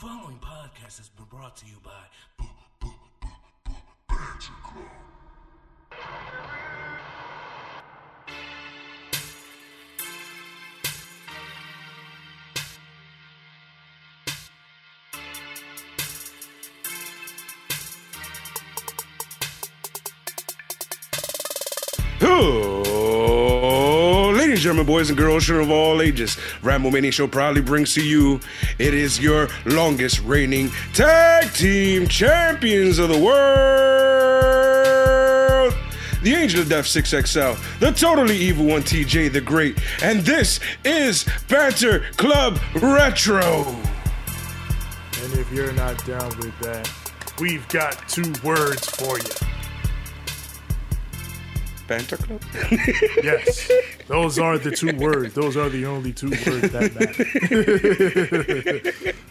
following podcast has been brought to you by Oh, ladies and boys and girls, children of all ages, Rambo Mania Show proudly brings to you. It is your longest reigning tag team champions of the world. The Angel of Death 6XL, the totally evil one TJ the Great, and this is Banter Club Retro. And if you're not down with that, we've got two words for you. Banter Club? Yes, those are the two words. Those are the only two words that matter.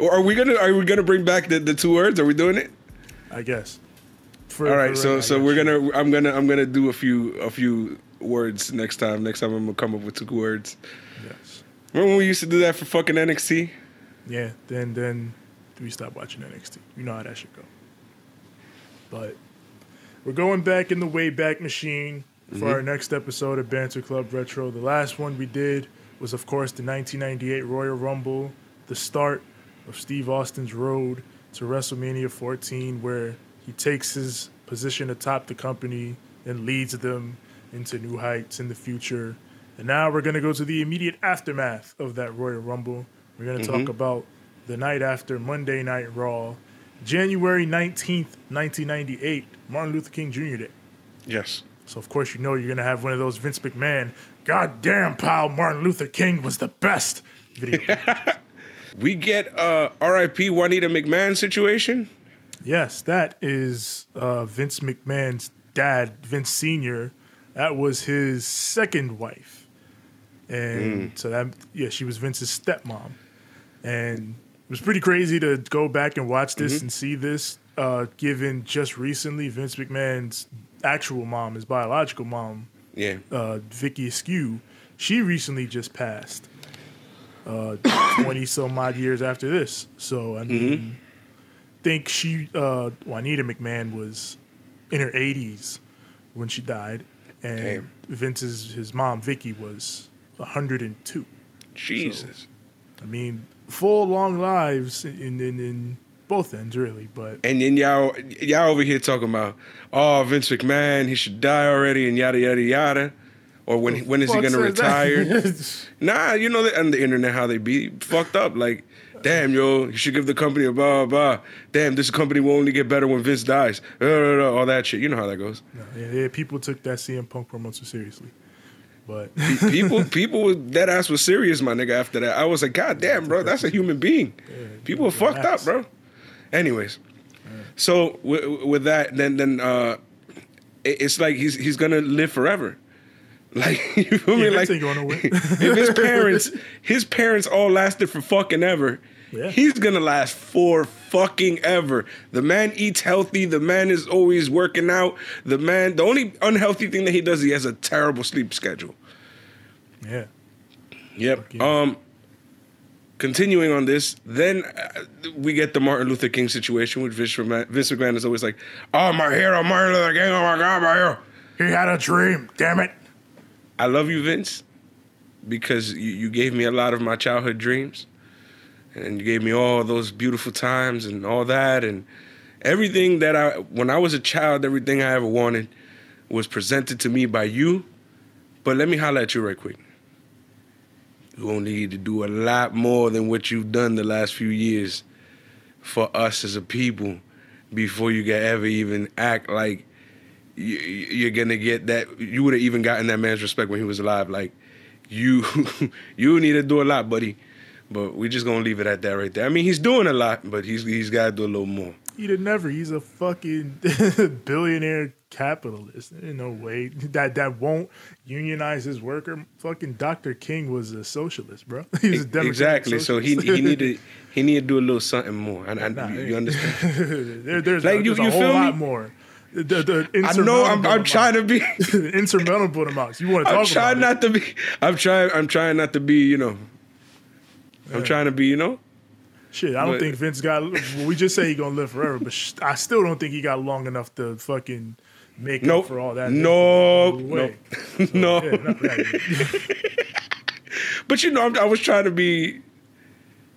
Are we gonna are we gonna bring back the, the two words? Are we doing it? I guess. For- All right, so right so we're gonna I'm gonna I'm gonna do a few a few words next time. Next time I'm gonna come up with two words. Yes. Remember when we used to do that for fucking NXT? Yeah. Then then we stopped watching NXT. You know how that should go. But we're going back in the Wayback Machine for our next episode of Banter Club Retro. The last one we did was, of course, the 1998 Royal Rumble, the start of Steve Austin's road to WrestleMania 14, where he takes his position atop the company and leads them into new heights in the future. And now we're going to go to the immediate aftermath of that Royal Rumble. We're going to talk mm-hmm. about the night after Monday Night Raw, January 19th, 1998, Martin Luther King Jr. Day. Yes. So of course you know you're gonna have one of those Vince McMahon, God damn pal, Martin Luther King was the best video. We get uh R.I.P. Juanita McMahon situation. yes, that is uh, Vince McMahon's dad, Vince Sr. That was his second wife. And so that yeah, she was Vince's stepmom. And it was pretty crazy to go back and watch this and see this, uh, given just recently Vince McMahon's actual mom, his biological mom, Yeah. uh, Vicky Askew, she recently just passed. Uh, Twenty some odd years after this, so I mean, think she uh, Juanita McMahon was in her eighties when she died, and Damn. Vince's his mom Vicky was hundred and two. Jesus. I mean, full long lives in in, in both ends really, but And then y'all y'all over here talking about oh Vince McMahon he should die already and yada yada yada. Or when when is he gonna retire? Nah, you know on the internet how they be fucked up. Like, damn, yo, you should give the company a blah blah. blah. Damn, this company will only get better when Vince dies. Uh, uh, uh, all that shit. You know how that goes. yeah, yeah, people took that CM Punk promo too seriously, but. People, people, that ass was serious, my nigga. After that, I was like, God damn, bro, that's a human being. People are fucked up, bro. Anyways, so with, with that, then then uh, it- it's like he's he's gonna live forever. Like you feel me? Yeah, Like Vince ain't going nowhere. if his parents, his parents all lasted for fucking ever. Yeah. He's gonna last for fucking ever. The man eats healthy. The man is always working out. The man, the only unhealthy thing that he does, he has a terrible sleep schedule. Yeah. Yep. Um. Continuing on this, then uh, we get the Martin Luther King situation, which Vince McMahon, Vince McMahon is always like, "Oh, my hero, Martin Luther King! Oh my God, my hero!" He had a dream. Damn it. I love you, Vince, because you, you gave me a lot of my childhood dreams, and you gave me all those beautiful times and all that, and everything that I, when I was a child, everything I ever wanted was presented to me by you. But let me at you right quick. You gonna need to do a lot more than what you've done the last few years for us as a people before you can ever even act like you, you're gonna get that. You would have even gotten that man's respect when he was alive. Like you, you need to do a lot, buddy. But we're just gonna leave it at that right there. I mean, he's doing a lot, but he's he's got to do a little more. He'd have never. He's a fucking billionaire capitalist. In no way that that won't unionize his worker. Fucking Dr. King was a socialist, bro. He's a Democratic exactly. So he socialist. he need to he need to do a little something more. And, and Nah, you, you understand? there, there's Like, a, you- there's a you whole feel me? lot more. The, the I know I'm I'm trying to be. to insurmountable amounts. You want to talk I'm trying about not to be. I'm trying. I'm trying not to be. You know. I'm Yeah. trying to be. You know. It. Shit, I don't But- think Vince got. Well, we just say he gonna live forever, but sh- I still don't think he got long enough to fucking make Nope. up for all that. Nope. No way. No. Yeah, that. But you know, I'm, I was trying to be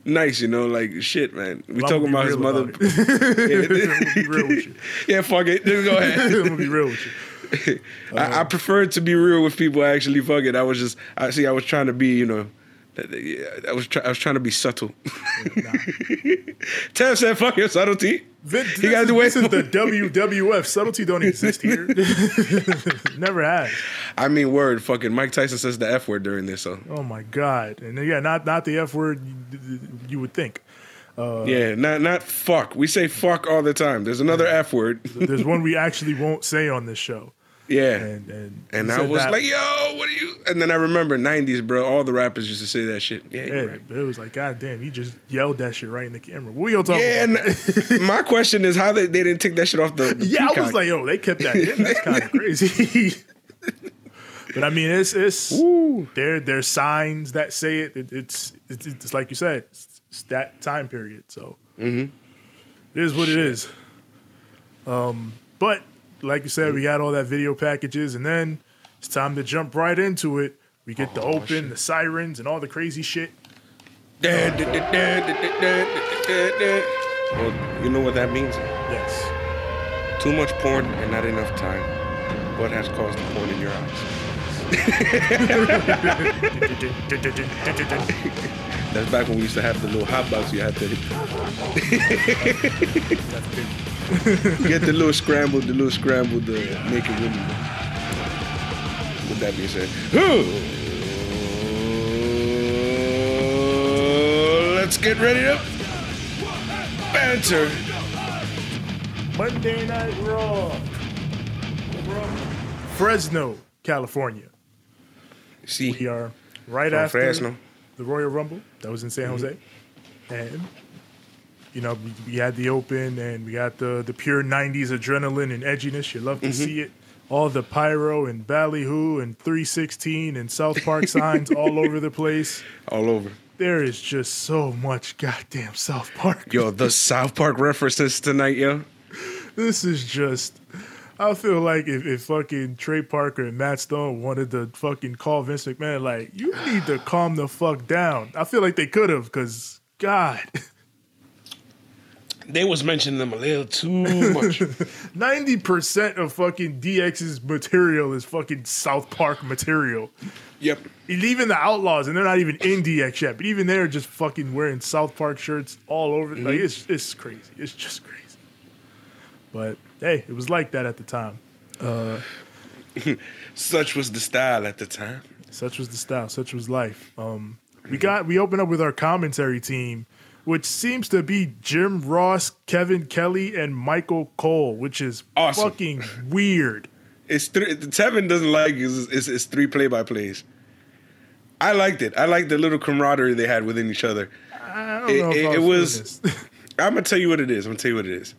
nice. You know, like shit, man. We Well, talking about his mother. real I'm gonna be real with you. yeah, fuck it. Just go ahead. I'm gonna be real with you. I, I uh, prefer to be real with people. Actually, fuck it. I was just, I see. I was trying to be, you know, I was, try, I was trying to be subtle. Nah. Said, "Fuck your subtlety." Vince, He got the way- this is the WWF. Subtlety don't exist here. Never has. I mean, word. Fucking Mike Tyson says the f word during this, so Oh my god! And yeah, not not the F word you, you would think. Uh, yeah, not not fuck. We say fuck all the time. There's another f word. There's one we actually won't say on this show. Yeah. And and, And I was that- like, yo, what are you? And then I remember 90s, bro. All the rappers used to say that shit. Yeah, yeah, right. but it was like, God damn, you just yelled that shit right in the camera. What we gonna talk Yeah, about? and my question is how they, they didn't take that shit off the, the yeah, I was like, yo, they kept that in. That's kind of crazy. but I mean, it's it's Ooh. there. There's signs that say it. it it's, it's it's like you said, it's, it's that time period. So Mm-hmm. it is what it is. Um, but like you said, we got all that video packages, and then it's time to jump right into it. We get the Oh, open, the sirens, and all the crazy shit. Well, you know what that means? Yes. Too much porn and not enough time. What has caused the porn in your eyes? That's back when we used to have the little hot box you had to get the little scrambled, the little scrambled uh, naked women. With that being said, let's get ready to banter. Monday Night Raw from Fresno, California. See, We are right after Fresno. the Royal Rumble that was in San Jose, and you know we, we had the Open and we got the the pure '90s adrenaline and edginess. You love to mm-hmm. see it. All the pyro and ballyhoo and 316 and South Park signs all over the place. all over. There is just so much goddamn South Park. Yo, the South Park references tonight, yo. This is just. I feel like if, if fucking Trey Parker and Matt Stone wanted to fucking call Vince McMahon, like, you need to calm the fuck down. I feel like they could have, because, God, They was mentioning them a little too much. 90% of fucking DX's material is fucking South Park material. yep. And even the Outlaws, and they're not even in DX yet, but even they're just fucking wearing South Park shirts all over. Like, it's, it's crazy. It's just crazy. But, hey, it was like that at the time. Such was the style at the time. Such was the style. Such was life. Um, we got we open up with our commentary team, which seems to be Jim Ross, Kevin Kelly, and Michael Cole, which is Awesome. fucking weird. It's three. Tevin doesn't like is it's, it's three play by plays. I liked it. I liked the little camaraderie they had within each other. I don't It- know it- it was, was- feeling this. I'm gonna tell you what it is. I'm gonna tell you what it is.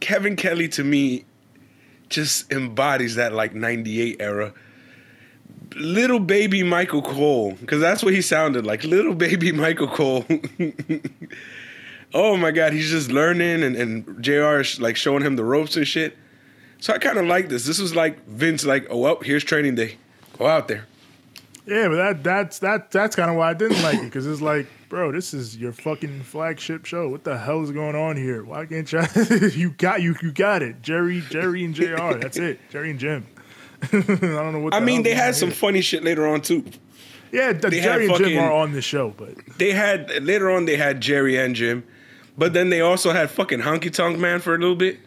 Kevin Kelly to me just embodies that like '98 era. Little baby Michael Cole, because that's what he sounded like. Little baby Michael Cole. oh my God, he's just learning, and, and Jr. is like showing him the ropes and shit. So I kind of like this. This was like Vince, like, oh well, here's training day. Go out there. yeah, but that that's that that's kind of why I didn't like it because it's like, bro, this is your fucking flagship show. What the hell is going on here? Why can't you? you got you you got it, Jerry, Jerry and Jr. That's it, Jerry and Jim. I don't know what. I mean, they had some here. funny shit later on too. Yeah, the, Jerry and Jim are on the show, but They had later on they had Jerry and Jim, but then they also had fucking Honky Tonk Man for a little bit.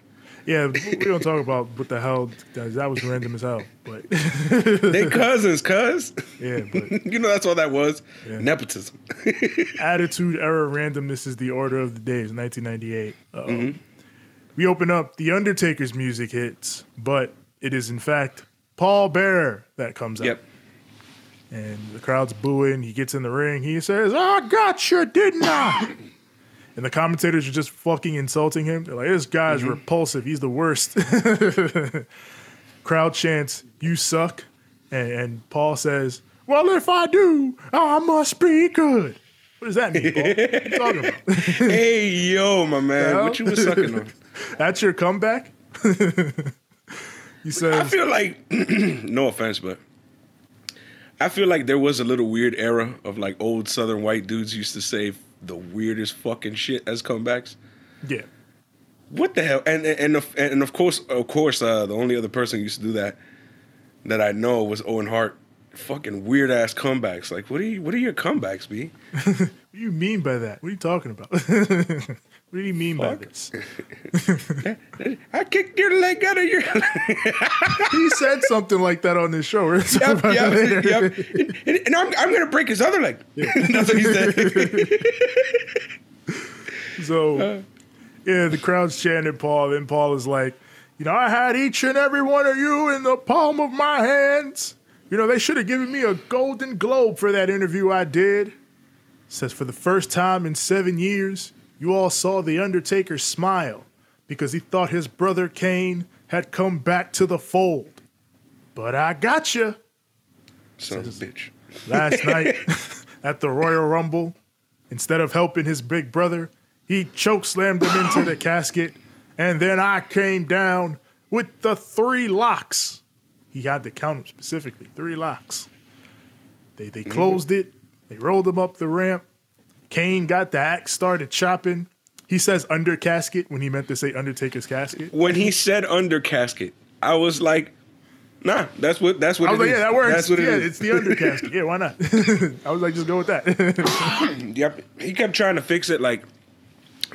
Yeah, we don't talk about what the hell that, that was random as hell. But They cousins, cuz. yeah, but You know that's all that was. Yeah. Nepotism. attitude era randomness is the order of the day. It's 1998. Mm-hmm. We open up. The Undertaker's music hits, but it is in fact Paul Bearer that comes out, Yep. and the crowd's booing. He gets in the ring. He says, "I got you, didn't I?" And the commentators are just fucking insulting him. They're like, "This guy's Mm-hmm. repulsive. He's the worst." Crowd chants, "You suck," and, and Paul says, "Well, if I do, I must be good." What does that mean, Paul? What are you talking about? hey, yo, my man, what you was sucking on? That's your comeback? He says, I feel like, no offense, but I feel like there was a little weird era of like old Southern white dudes used to say the weirdest fucking shit as comebacks. yeah. What the hell? And and and of, and of course, of course, uh, the only other person who used to do that that I know was Owen Hart. Fucking weird ass comebacks. Like, what are you? What are your comebacks, B? What do you mean by that? What are you talking about? what do you mean by this? I kicked your leg out of your. He said something like that on this show. Gonna yep, yep, yep. And, and I'm I'm gonna break his other leg. That's what he said. So, uh. yeah, the crowd's chanting Paul. Then Paul is like, you know, I had each and every one of you in the palm of my hands. You know, they should have given me a golden globe for that interview I did. Says, for the first time in seven years, you all saw The Undertaker smile because he thought his brother Kane had come back to the fold. But I got you. Son of a bitch. last night at the Royal Rumble, instead of helping his big brother, he choke slammed him into the casket, and then I came down with the three locks. He had to count them specifically, three locks. They they mm-hmm. closed it, they rolled him up the ramp. Kane got the axe, started chopping. He says under casket when he meant to say Undertaker's casket. When he said under casket, I was like, nah, that's what that's what I was it like, is. yeah, that works. That's what it yeah, is. it's the under casket. Yeah, why not? I was like, just go with that. Yep. He kept trying to fix it like,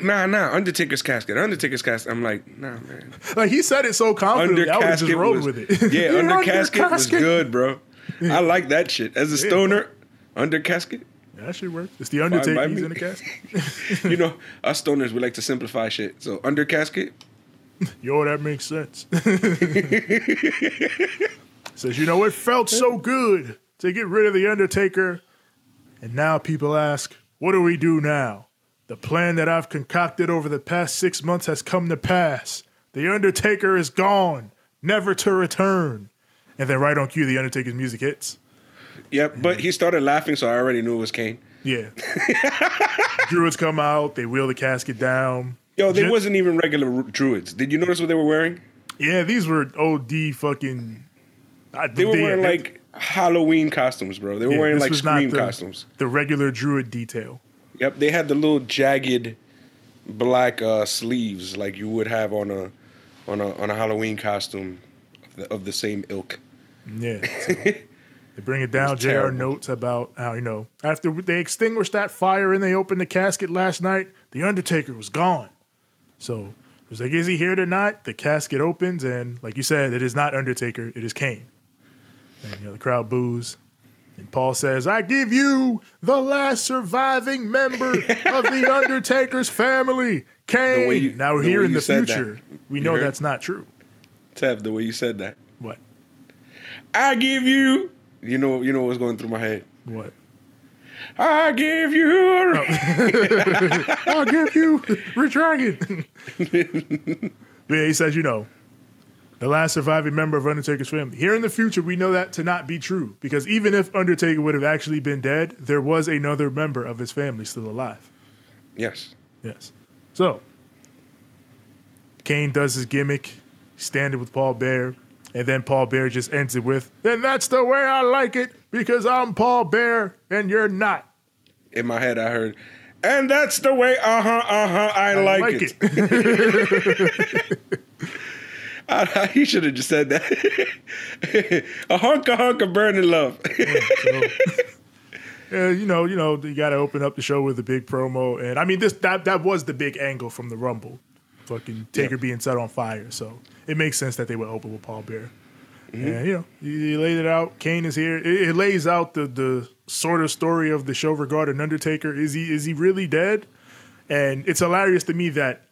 nah, nah, Undertaker's casket, Undertaker's casket. I'm like, nah, man. Like he said it so confidently, Under I would just roll with it. yeah, You're under casket was good, bro. I like that shit. As a stoner, under casket, Yeah, that should work. It's the Undertaker. He's me. in the casket. you know, us stoners we like to simplify shit. So under casket, Yo, that makes sense. Says, you know, it felt so good to get rid of the Undertaker, and now people ask, what do we do now? The plan that I've concocted over the past six months has come to pass. The Undertaker is gone, never to return. And then right on cue, the Undertaker's music hits. Yep. But he started laughing, so I already knew it was Kane. Yeah. Druids come out, they wheel the casket down. Yo, they Gen- wasn't even regular druids. Did you notice what they were wearing? Yeah, these were OD fucking. I- They were wearing they- like Halloween costumes, bro. They were yeah, wearing like scream the- costumes. The regular druid detail. Yep, they had the little jagged black uh, sleeves like you would have on a on a on a Halloween costume of the, of the same ilk. Yeah. so they bring it down. was JR terrible. notes about how, you know, after they extinguished that fire and they opened the casket last night, The Undertaker was gone. So it was like, is he here tonight? The casket opens, and like you said, it is not Undertaker, it is Kane. And, you know, the crowd boos. And Paul says, I give you the last surviving member of The Undertaker's family, Kane. you- now, the here in the said that. future, we You know heard? that's not true. Tev, the way you said that, What? I give you. You know, you know what's going through my head. What? I give you. Oh. I'll give you Rich Dragon. but yeah, he says, you know, the last surviving member of Undertaker's family. Here in the future, we know that to not be true because even if Undertaker would have actually been dead, there was another member of his family still alive. yes. Yes. So, Kane does his gimmick, standing with Paul Bearer, and then Paul Bearer just ends it with, "Then that's the way I like it because I'm Paul Bearer and you're not." In my head, I heard, and that's the way. Uh huh. Uh huh. I, like, like it. I, he should have just said that. a hunk, a hunk of burning love. So, yeah, you know, you know, you got to open up the show with a big promo, and I mean, this that that was the big angle from the Rumble, fucking Taker Yeah. being set on fire. So it makes sense that they would open with Paul Bearer. Mm-hmm. And you know, he, laid it out. Kane is here. It, it lays out the the sort of story of the show regarding Undertaker. Is he is he really dead? And it's hilarious to me that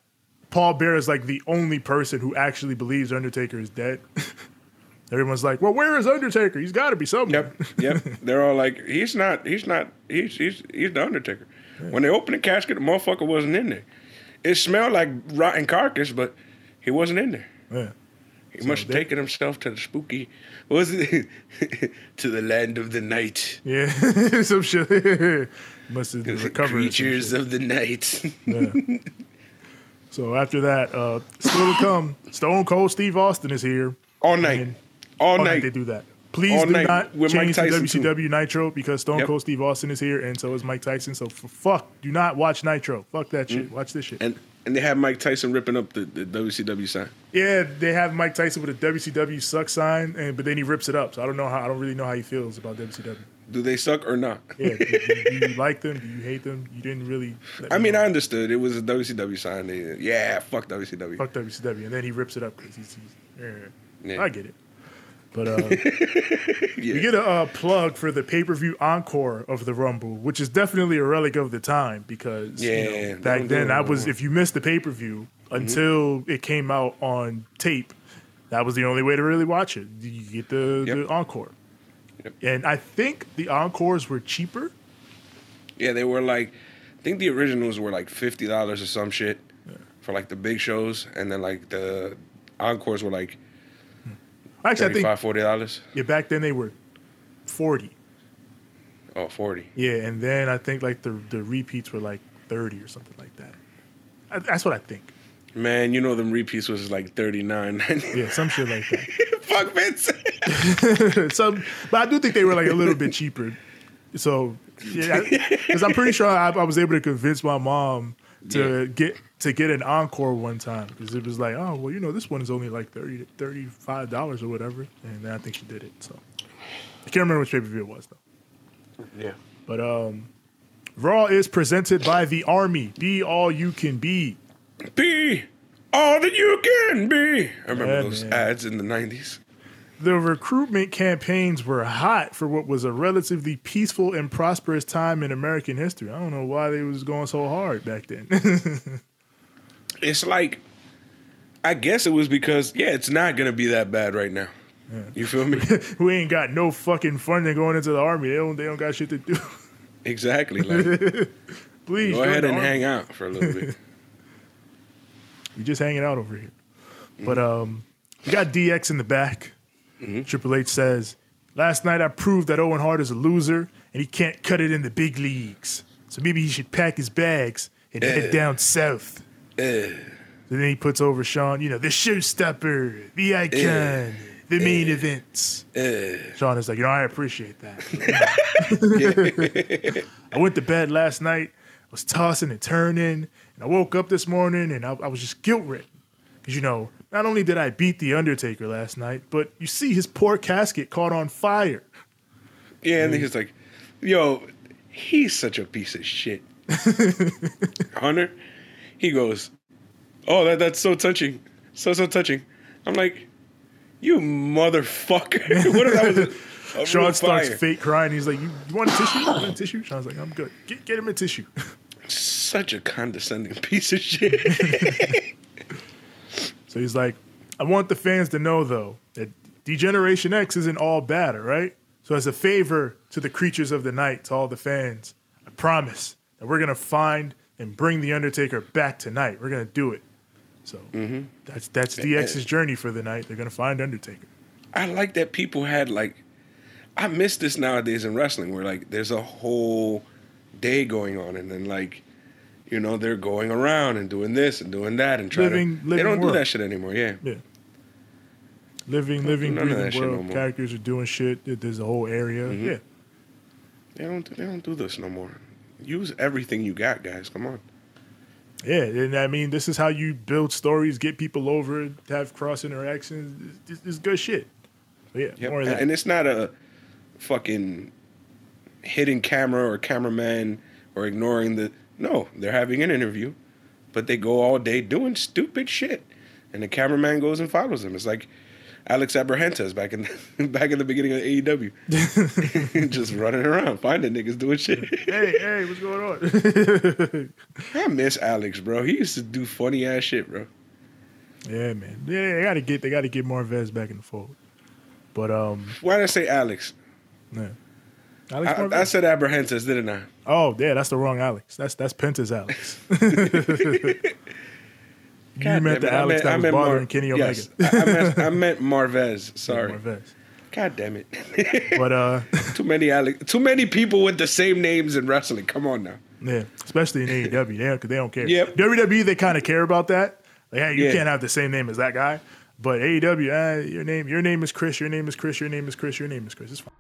Paul Bearer is like the only person who actually believes Undertaker is dead. Everyone's like, "Well, where is Undertaker? He's got to be somewhere." Yep, yep. They're all like, he's not, he's not, he's he's he's the Undertaker. When they opened the casket, the motherfucker wasn't in there. It smelled like rotten carcass, but he wasn't in there. Yeah. He So must have taken himself to the spooky. What was it? to the land of the night. Yeah, some shit. Must have The recovered. creatures of the night. Yeah. So after that, uh, still to come. Stone Cold Steve Austin is here. All night. All all night. night they do that. Please All do night not with Mike change to too. WCW Nitro because Stone Yep. Cold Steve Austin is here, and so is Mike Tyson. So f- fuck, do not watch Nitro. Fuck that shit. Mm-hmm. Watch this shit. And and they have Mike Tyson ripping up the, the WCW sign. yeah, they have Mike Tyson with a WCW suck sign, and but then he rips it up. So I don't know how. I don't really know how he feels about WCW. Do they suck or not? Yeah, do, do- do you like them? Do you hate them? You didn't really. let I me mean, know. I understood it was a WCW sign. They, yeah, fuck WCW. fuck WCW, and then he rips it up because he's. he's yeah, Yeah. I get it. But uh, we get a uh, plug for the pay per view encore of the Rumble, which is definitely a relic of the time because you know, back then I was if you missed the pay per view until it came out on tape, that was the only way to really watch it. You get the, Yep. the encore, Yep. and I think the encores were cheaper. Yeah, they were like, I think the originals were like fifty dollars or some shit for like the big shows, and then like the encores were like Actually, I 35 think 40 dollars. yeah, back then they were forty. Oh, 40. Yeah, and then I think like the the repeats were like thirty or something like that. I, that's what I think. Man, you know them repeats was like 39. Yeah, some shit like that. Fuck Vince. some, but I do think they were like a little bit cheaper. So, yeah, because I'm pretty sure I, I was able to convince my mom to Yeah. get to get an encore one time because it was like, oh well, you know, this one is only like 30 35 dollars or whatever, and then I think she did it. So I can't remember which pay per view it was though. yeah. But um, Raw is presented by the Army. Be all you can be. Be all that you can be. I remember Yeah, those man. ads in the 90s. The recruitment campaigns were hot for what was a relatively peaceful and prosperous time in American history. I don't know why they was going so hard back then. It's like, I guess it was because, yeah, it's not going to be that bad right now. You feel me? we ain't got no fucking funding going into the army. They don't. They don't got shit to do. exactly. Like, Please go ahead and army. hang out for a little bit. We just hanging out over here. But um, we got DX in the back. Triple H says, "Last night I proved that Owen Hart is a loser and he can't cut it in the big leagues. So maybe he should pack his bags and head Eh. down south." Eh. And then he puts over Sean, you know, the showstopper, the icon, the main events. Sean is like, you know, I appreciate that. I went to bed last night, I was tossing and turning, and I woke up this morning and I, I was just guilt ridden. Because, you know, not only did I beat The Undertaker last night, but you see his poor casket caught on fire. Yeah, and mm. he's like, yo, he's such a piece of shit. Hunter, he goes, oh, that, that's so touching. So, so touching. I'm like, you motherfucker. what if that was a, a Sean starts fire? fake crying. He's like, you, you want a tissue? You want a tissue? Sean's like, I'm good. Get, get him a tissue. Such a condescending piece of shit. So he's like, I want the fans to know though that Degeneration X isn't all bad, all right? So as a favor to the creatures of the night, to all the fans, I promise that we're gonna find and bring the Undertaker back tonight. We're gonna do it. So mm-hmm. that's that's DX's journey for the night. They're gonna find Undertaker. I like that people had like, I miss this nowadays in wrestling where like there's a whole day going on and then like, you know, they're going around and doing this and doing that and trying Living- to. living they don't world. do that shit anymore. Yeah. Yeah. Living, living, none of that breathing shit no world. more. Characters are doing shit. There's a whole area. Mm-hmm. Yeah. They don't. They don't do this no more. Use everything you got, guys. Come on. Yeah, and I mean, this is how you build stories, get people over, have cross interactions. It's, it's good shit. So yeah, Yep. more of that. and it's not a fucking hidden camera or cameraman or ignoring the. No, they're having an interview, but they go all day doing stupid shit, and the cameraman goes and follows them. It's like Alex Abrahantes back in back in the beginning of AEW, just running around finding niggas doing shit. hey, hey, what's going on? I miss Alex, bro. He used to do funny ass shit, bro. yeah, man. Yeah, they gotta get they gotta get more vets back in the fold. But um, Why did I say Alex? yeah. Alex I, I said Abrahantes, didn't I? Oh, yeah, that's the wrong Alex. That's that's Penta's Alex. God meant the it. Alex meant- that I was meant Mar- bothering Kenny Omega. Yes, I, I meant, I meant Marvez. Sorry. Marvez. God damn it. But uh, too many Alex, too many people with the same names in wrestling. Come on now. yeah, especially in AEW, they don't, they don't care. Yep. WWE, they kind of care about that. Like, hey, you Yeah. can't have the same name as that guy. But AEW, uh, your name, your name is Chris. Your name is Chris. Your name is Chris. Your name is Chris. It's fine.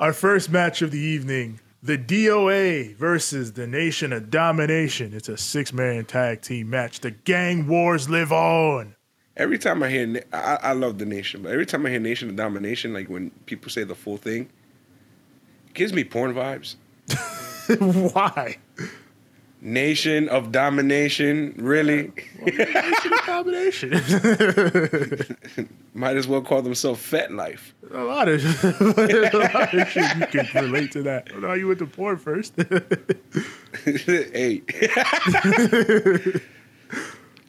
Our first match of the evening: the DOA versus the Nation of Domination. It's a six-man tag team match. The Gang Wars live on. Every time I hear, I, I love the nation, but every time I hear Nation of Domination, like when people say the full thing, it gives me porn vibes. Why? Nation of Domination, really? Nation of Domination. Might as well call themselves Fat Life. a lot of a lot of shit you can relate to that. I don't know how you went to porn first. Eight.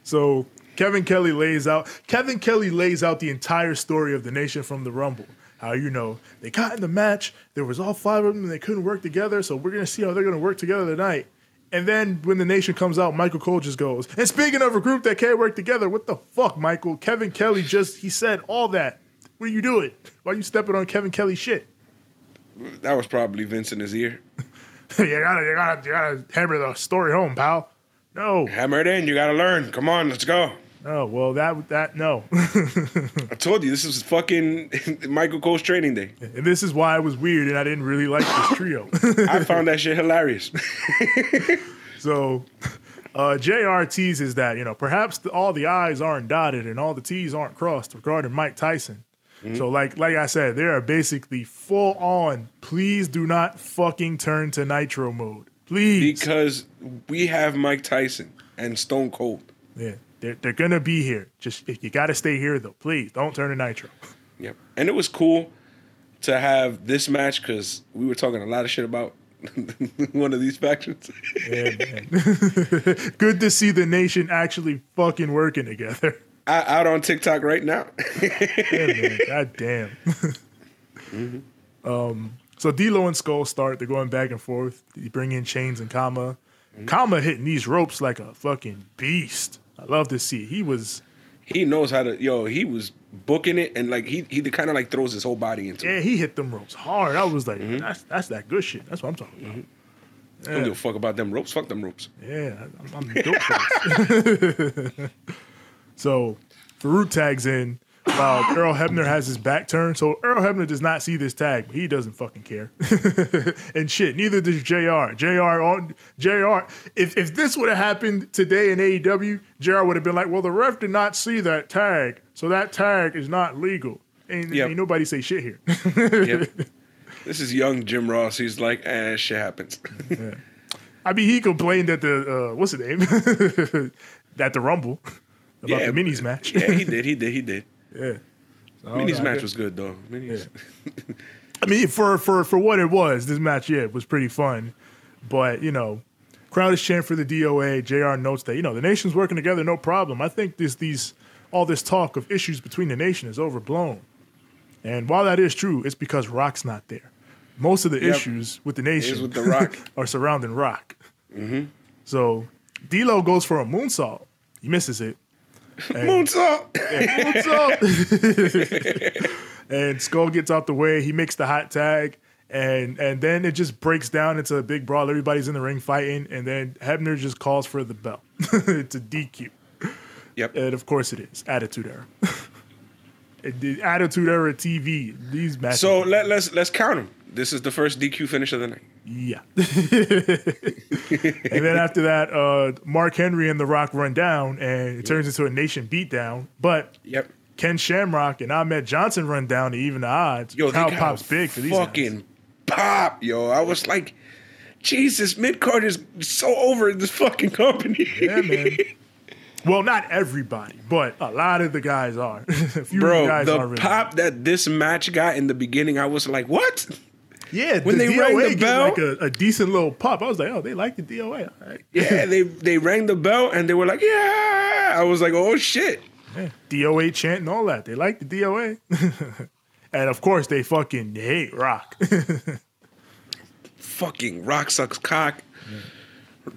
so Kevin Kelly lays out Kevin Kelly lays out the entire story of the nation from the Rumble. How you know they got in the match, there was all five of them and they couldn't work together, so we're gonna see how they're gonna work together tonight. And then when the nation comes out, Michael Cole just goes, and speaking of a group that can't work together, what the fuck, Michael? Kevin Kelly just he said all that. What are you doing? Why are you stepping on Kevin Kelly shit? that was probably Vince in his ear. you gotta, you gotta, you gotta hammer the story home, pal. No, Hammer it in. You gotta learn. Come on, let's go. No. Well, that, that, no. I told you this is fucking Michael Cole's training day. and this is why it was weird, and I didn't really like this trio. I found that shit hilarious. so, uh, Jr. teases that you know perhaps the, all the I's aren't dotted and all the T's aren't crossed regarding Mike Tyson. So, like, like I said, they are basically full on. Please do not fucking turn to Nitro mode, please. because we have Mike Tyson and Stone Cold. yeah, they're, they're gonna be here. Just if you got to stay here though. Please don't turn to Nitro. Yep. And it was cool to have this match because we were talking a lot of shit about one of these factions. Yeah, man. Good to see the nation actually fucking working together. I, out on TikTok right now. Yeah, man. God damn. Um, so D'Lo and Skull start. They're going back and forth. They bring in Chains and Kama. Kama hitting these ropes like a fucking beast. I love to see. He was, he knows how to. Yo, he was booking it and like he he kind of like throws his whole body into it. yeah, he hit them ropes hard. I was like, mm-hmm. that's that's that good shit. That's what I'm talking about. Mm-hmm. I don't give a fuck about them ropes. Fuck them ropes. Yeah, I'm, I'm dope for this. so Farouk tags in while Earl Hebner has his back turned. So Earl Hebner does not see this tag, but he doesn't fucking care. and shit, neither does JR. JR on JR. If if this would have happened today in AEW, JR would have been like, well, the ref did not see that tag, so that tag is not legal. Ain't, Yep. ain't nobody say shit here. Yep. this is young Jim Ross. He's like, eh, shit happens. I mean, he complained at the uh, what's the name? at the Rumble about the minis match. yeah, he did. He did. He did. Yeah. So, Minis match was good though. Minis. I mean, for for for what it was, this match, yeah, it was pretty fun. But you know, crowd is chanting for the DOA. Jr. notes that you know the nation's working together, no problem. I think this these all this talk of issues between the nation is overblown. And while that is true, it's because Rock's not there. Most of the Yep. issues with the nation with The Rock. are surrounding Rock. Mm-hmm. So D'Lo goes for a moonsault. He misses it. Moonsault. Moonsault. and Skull gets out the way. He makes the hot tag. And and then it just breaks down into a big brawl. Everybody's in the ring fighting. And then Hebner just calls for the bell. it's a DQ. Yep. And of course it is. Attitude Era. It Attitude Era TV. These matches. So let, let's let's count them. This is the first DQ finish of the night. Yeah. and then after that, uh, Mark Henry and The Rock run down, and it turns into a nation beatdown. But Yep. Ken Shamrock and Ahmed Johnson run down to even the odds. Yo, they pops big for these guys. fucking pop, yo. I was like, Jesus, mid card is so over in this fucking company. Yeah, man. Well, not everybody, but a lot of the guys are. a few the Bro, guys the are really. pop that this match got in the beginning, I was like, what? Yeah, when the they rang DOA the get bell- like a, a decent little pop. I was like, oh, they like the DOA. Right. Yeah, they they rang the bell and they were like, yeah. I was like, oh shit. Yeah, DOA chant and all that. They like the DOA. and of course, they fucking hate rock. Fucking rock sucks cock.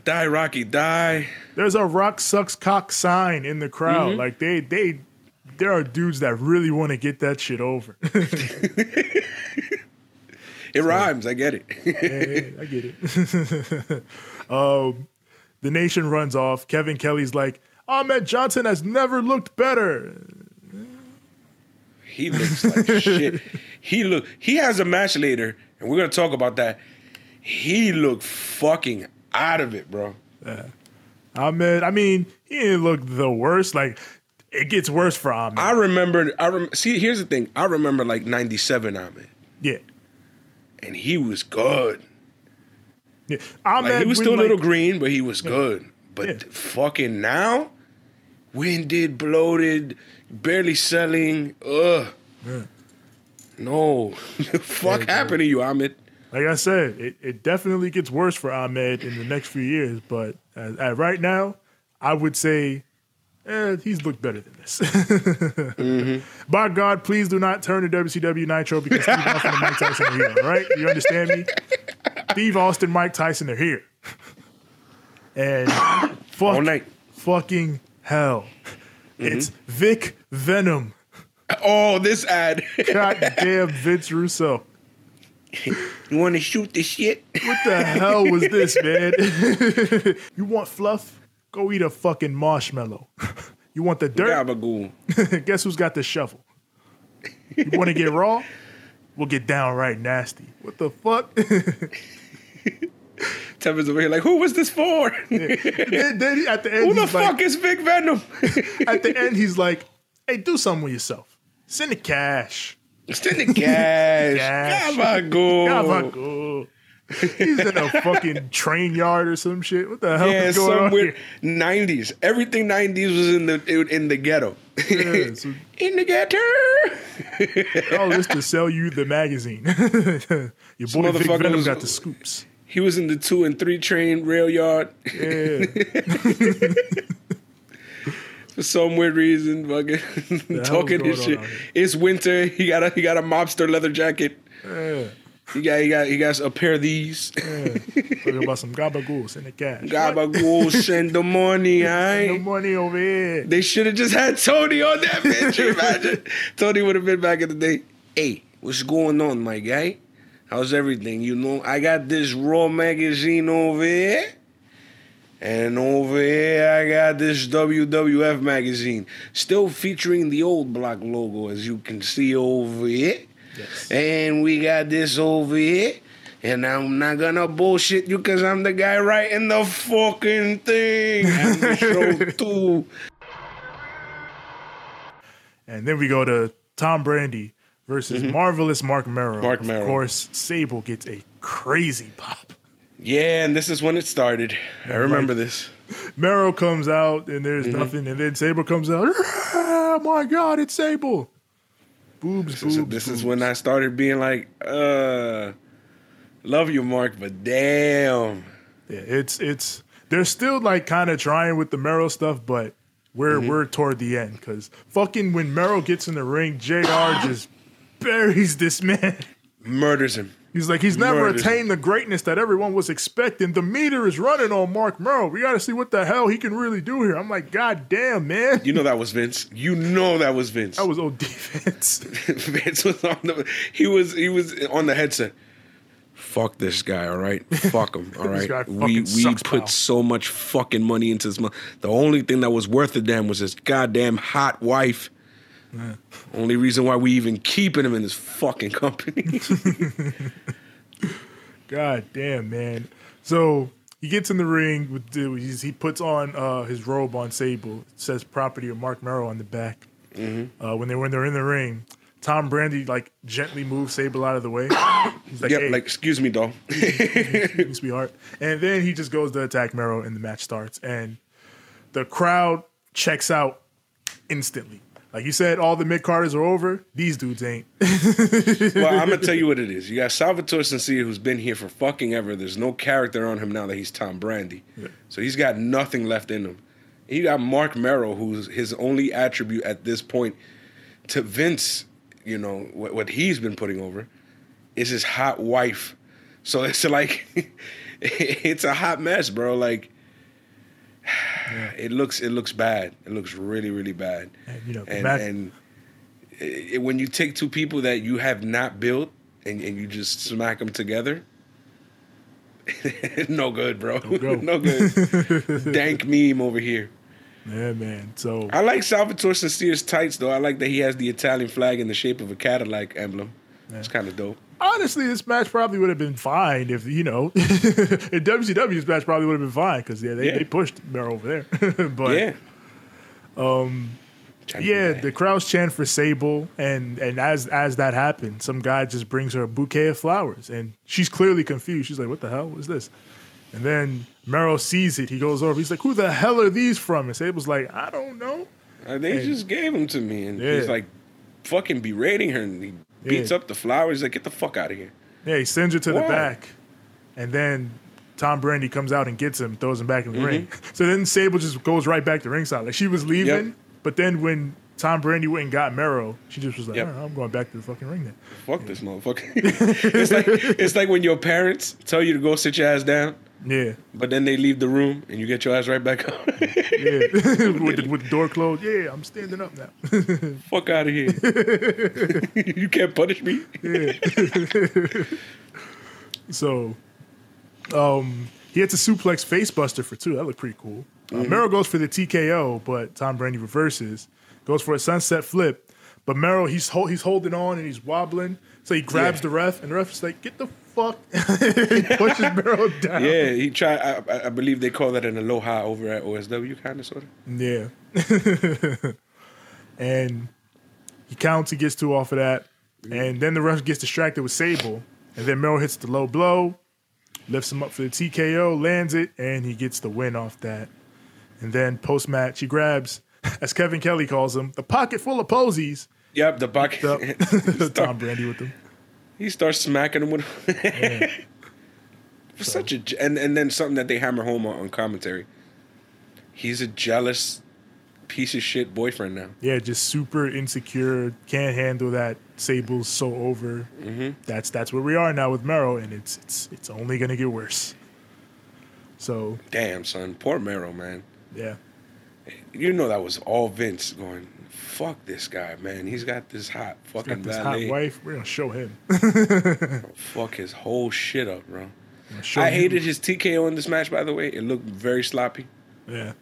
Die, Rocky, die. There's a rock sucks cock sign in the crowd. Mm-hmm. Like they they there are dudes that really want to get that shit over. It rhymes. I get it. Hey, I get it. um, the nation runs off. Kevin Kelly's like, Ahmed Johnson has never looked better. he looks like shit. He look. He has a match later, and we're gonna talk about that. He looked fucking out of it, bro. Ahmed, I mean, he didn't look the worst. Like, it gets worse for Ahmed. I remember. I rem- see. Here's the thing. I remember like '97 Ahmed, yeah. And he was good. yeah. Ahmed, Like he was still a little like- green, but he was good. But Yeah. fucking now, winded, bloated, barely selling. Ugh. No, fuck Yeah, happened to you, Ahmed? Like I said, it, it definitely gets worse for Ahmed in the next few years. But uh, uh, right now, I would say eh, he's looked better than this. By God, please do not turn to WCW Nitro because Steve Austin and Mike Tyson are here. All right, you understand me? Steve Austin, Mike Tyson are here, and fuck, fucking hell, it's Vic Venom. Oh, this ad. Goddamn Vince Russo. you want to shoot the shit? What the hell was this, man? you want fluff? Go eat a fucking marshmallow. You want the dirt? Gabagool. Guess who's got the shovel? You want to get raw? We'll get downright nasty. What the fuck? Tevin's over here like, who was this for? then, then at the end, who the fuck like, is Vic Venom? at the end, he's like, "Hey, do something with yourself. Send the cash." Send the cash. Cash. Gabagool. Gabagool. He's in a fucking train yard or some shit. What the hell Yeah, is going on somewhere here? nineties. Everything nineties was in the in the ghetto. Yeah, so- in the ghetto. all oh, this to sell you the magazine. Your boy Vic Venom was- got the scoops. He was in the two and three train rail yard Yeah. for some weird reason. Fucking talking his shit. It's winter. He got a he got a mobster leather jacket. yeah. He got he got he got a pair of these. Talking about some gabagools in the cash. Gabagool send the money, No aight? money over here. They should have just had Tony on that bitch. Imagine Tony would have been back in the day. Hey, what's going on, my guy? How's everything? You know, I got this Raw magazine over here. And over here, I got this WWF magazine. Still featuring the old block logo, as you can see over here. Yes. And we got this over here. And I'm not gonna bullshit you because I'm the guy writing the fucking thing. And the show too. And then we go to Tom Brandi versus marvelous Mark. Mm-hmm. Mark of course, Sable gets a crazy pop. Yeah, and this is when it started. I remember this. Mero comes out and there's Mm-hmm. nothing, and then Sable comes out. Oh my God, it's Sable. Boobs, This, boobs. is, this is when I started being like, uh, love you, Mark, but damn. Yeah, it's it's they're still like kind of trying with the Mero stuff, but we're Mm-hmm. we're toward the end because fucking when Mero gets in the ring, Jr. just buries this man. Murders him. He's like he's never Murders attained the greatness that everyone was expecting. The meter is running on Mark Mero. We got to see what the hell he can really do here. I'm like, God damn, man. You know that was Vince. You know that was Vince. that was old defense. Vince was on the he was he was on the headset. Fuck this guy, all right? Fuck him, all right? we we sucks, put pal. so much fucking money into this. Mo- the only thing that was worth a damn was his goddamn hot wife. Only reason why we even keeping him in this fucking company. God damn, man. So he gets in the ring with the, he puts on uh, his robe on Sable. It says property of Mark Mero on the back. Mm-hmm. Uh, when they when they're in the ring, Tom Brandi like gently moves Sable out of the way. He's like, yep, hey, like excuse me, doll. excuse me, sweetheart. And then he just goes to attack Mero, and the match starts. And the crowd checks out instantly. Like you said, all the mid carders are over. These dudes ain't. well, I'm gonna tell you what it is. You got Salvatore Sincere, who's been here for fucking ever. There's no character on him now that he's Tom Brandi, so he's got nothing left in him. You got Mark Mero, who's his only attribute at this point to Vince. You know what, what he's been putting over is his hot wife. So it's like, it's a hot mess, bro. Like it looks it looks bad. It looks really really bad. And, you know, and and it, when you take two people that you have not built and, and you just smack them together, no good, bro. go. no good. Dank meme over here. Yeah, man. So I like Salvatore Sincere's tights though. I like that he has the Italian flag in the shape of a Cadillac emblem. It's kind of dope. Honestly, this match probably would have been fine if you know in WCW this match probably would have been fine because yeah, they, Yeah. they pushed Mero over there. but yeah. Um. yeah, the crowds chant for Sable, and and as as that happened, some guy just brings her a bouquet of flowers, and she's clearly confused. She's like, "What the hell? What is this?" And then Mero sees it. He goes over. He's like, "Who the hell are these from?" And Sable's like, "I don't know." Uh, they And- just gave them to me, and Yeah. he's like fucking berating her, and he beats Yeah. up the flowers. He's like, get the fuck out of here. Yeah, he sends her to the back, and then Tom Brandi comes out and gets him, throws him back in Mm-hmm. the ring. So then Sable just goes right back to ringside. Like she was leaving, Yep. but then when Tom Brandi went and got Mero, she just was like, Yep. "All right, "I'm going back to the fucking ring then." Fuck this motherfucker. it's like it's like when your parents tell you to go sit your ass down, Yeah, but then they leave the room and you get your ass right back up. yeah, with, the, with the door closed. Yeah, I'm standing up now. fuck out of here. you can't punish me. Yeah. so, um, he hits a suplex facebuster for two. That looked pretty cool. Uh, Mero goes for the TKO, but Tom Brandi reverses. Goes for a sunset flip, but Mero he's he's holding on and he's wobbling. So he grabs Yeah. the ref, and the ref is like, "Get the fuck!" he pushes Mero down. Yeah, he tried. I, I- believe they call that an aloha over at OSW, kind of, sort of. Yeah. and he counts, he gets two off of that. And then the ref gets distracted with Sable. And then Mero hits the low blow, lifts him up for the TKO, lands it, and he gets the win off that. And then post match, he grabs, as Kevin Kelly calls him, the pocket full of posies. Yep, the bucket. The, Tom Brandi with him. He starts smacking him with. For Such a and and then something that they hammer home on, on commentary. He's a jealous piece of shit boyfriend now. Yeah, just super insecure, can't handle that Sable's so over. Mm-hmm. That's that's where we are now with Mero, and it's it's it's only gonna get worse. So Damn, son, poor Mero, man. yeah, You know that was all Vince going. Fuck this guy, man. He's got this hot fucking got this hot wife. We're gonna show him. Fuck his whole shit up, bro. We're I hated his TKO in this match, by the way. It looked very sloppy. Yeah,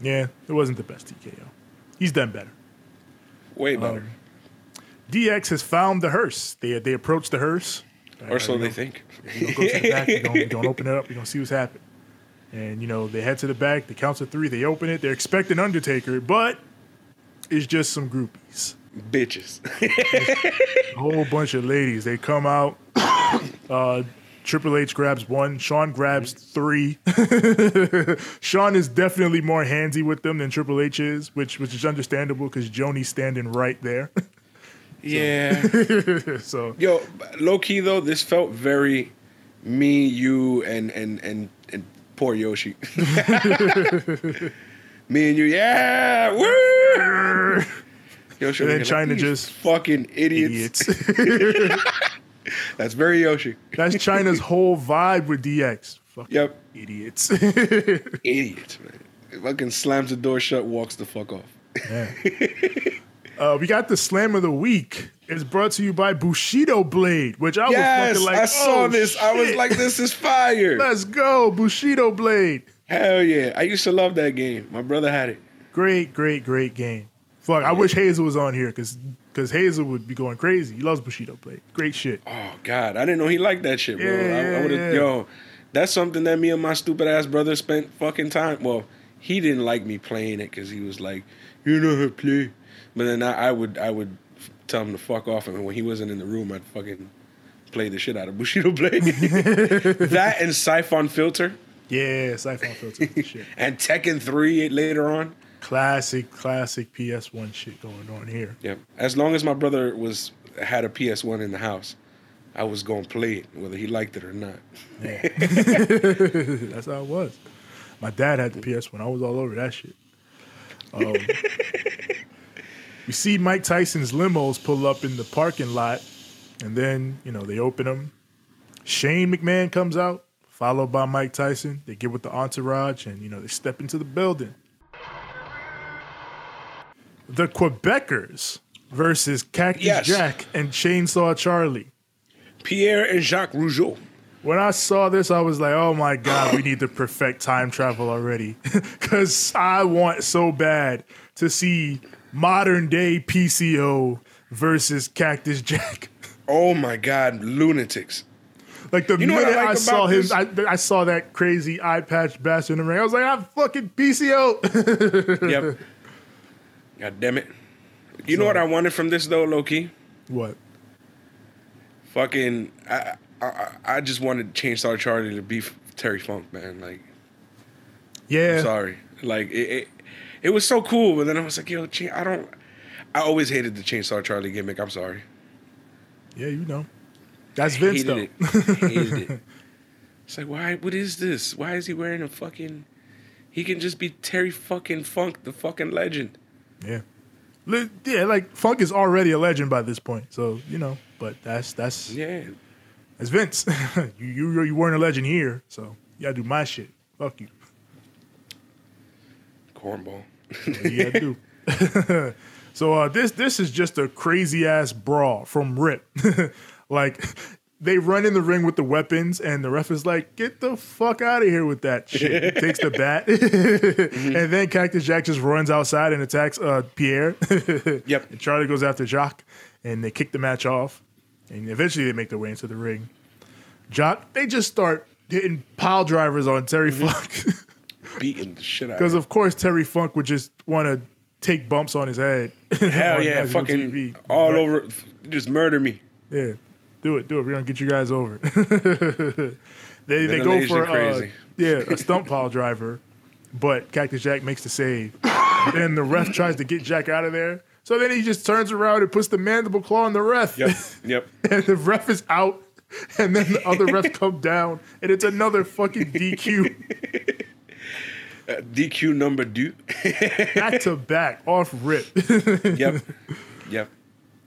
yeah, it wasn't the best TKO. He's done better. Way better. Um, DX has found the hearse. They they approach the hearse. or so Uh, they know, think. You know, go to the back. You're gonna, gonna open it up. You're gonna see what's happening. And you know they head to the back. They count to three. They open it. They're expecting Undertaker, but it's just some groupies. Bitches. A whole bunch of ladies. They come out. Uh, Triple H grabs one. Shawn grabs three. Shawn is definitely more handsy with them than Triple H is, which which is understandable because Joanie's standing right there. yeah. so Yo, low key though, this felt very me, you, and and and and poor Yoshi. Me and you, yeah, woo! Yoshi, And then Chyna "These just- fucking idiots. idiots. That's very Yoshi. That's Chyna's whole vibe with DX. Fucking Yep, idiots. idiots, man. Fucking slams the door shut, walks the fuck off. uh, we got the slam of the week. It's brought to you by Bushido Blade, which I Yes, was fucking like, I saw oh, this. I was like, this is fire. let's go, Bushido Blade. Hell yeah. I used to love that game. My brother had it. Great, great, great game. Fuck, I wish Hazel was on here because because Hazel would be going crazy. He loves Bushido Blade. Great shit. Oh God, I didn't know he liked that shit, bro. Yeah, I, yeah, I would have, yeah. yo, that's something that me and my stupid ass brother spent fucking time. Well, he didn't like me playing it because he was like, "You know how to play," but then I, I would, I would tell him to fuck off, and when he wasn't in the room, I'd fucking play the shit out of Bushido Blade. that and Siphon Filter Yeah, Siphon Filter shit. and Tekken Three later on. Classic, classic PS1 shit going on here. Yep. As long as my brother was had a PS One in the house, I was gonna play it, whether he liked it or not. That's how it was. My dad had the PS1. I was all over that shit. Um, we see Mike Tyson's limos pull up in the parking lot, and then you know they open them. Shane McMahon comes out, followed by Mike Tyson. They get with the entourage and, you know, they step into the building. The Quebecers versus Cactus Yes. Jack and Chainsaw Charlie. Pierre and Jacques Rougeau. When I saw this, I was like, oh my God, we need to perfect time travel already. Because I want so bad to see modern day PCO versus Cactus Jack. Oh my God, lunatics. Like the You know what I minute I, saw him. I, I saw that crazy eye patch bastard in the ring. I was like, I'm fucking PCO. Yep. God damn it. You know what I wanted from this though, Loki? what? Fucking, I, I, I- just wanted Chainsaw Charlie to be Terry Funk, man. Like, Yeah. sorry. Like, it, it, it was so cool, but then I was like, yo, I don't. I always hated the Chainsaw Charlie gimmick. I'm sorry. Yeah, you know. That's Vince though. it. hated it. It's like, why? What is this? Why is he wearing a fucking? He can just be Terry fucking Funk, the fucking legend. Yeah. Yeah, like Funk is already a legend by this point. So, you know, but that's that's Yeah. that's Vince. you, you you weren't a legend here, so you gotta do my shit. Fuck you. Cornball. you gotta do. so uh, this this is just a crazy ass brawl from Rip. Like they run in the ring with the weapons, and the ref is like, "Get the fuck out of here with that shit." Takes the bat, and then Cactus Jack just runs outside and attacks uh, Pierre. Yep. And Charlie goes after Jacques, and they kick the match off, and eventually they make their way into the ring. Jock, they just start hitting pile drivers on Terry Funk. Beating the shit out. Because of course Terry Funk would just want to take bumps on his head. Hell yeah. Fucking TV. all Right. over. Just murder me. Yeah, do it, do it. We're gonna get you guys over. they they go for uh, yeah a stump pile driver, but Cactus Jack makes the save. then the ref tries to get Jack out of there. So then he just turns around and puts the mandible claw on the ref. Yep. Yep. and the ref is out. And then the other ref come down, and it's another fucking DQ Uh, DQ number two. back to back off rip. yep. Yep.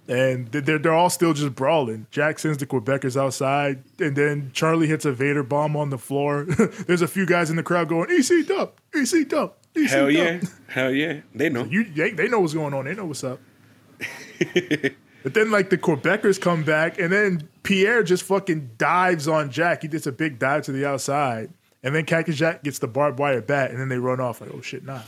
And they're they're all still just brawling. Jack sends the Quebecers outside, and then Charlie hits a Vader bomb on the floor. There's a few guys in the crowd going EC dub, EC dub, EC Hell dub. yeah. Hell yeah. They know. You they, they know what's going on. They know what's up. but then like the Quebecers come back, and then Pierre just fucking dives on Jack. He does a big dive to the outside, and then Cactus Jack gets the barbed wire bat, and then they run off like oh shit nah.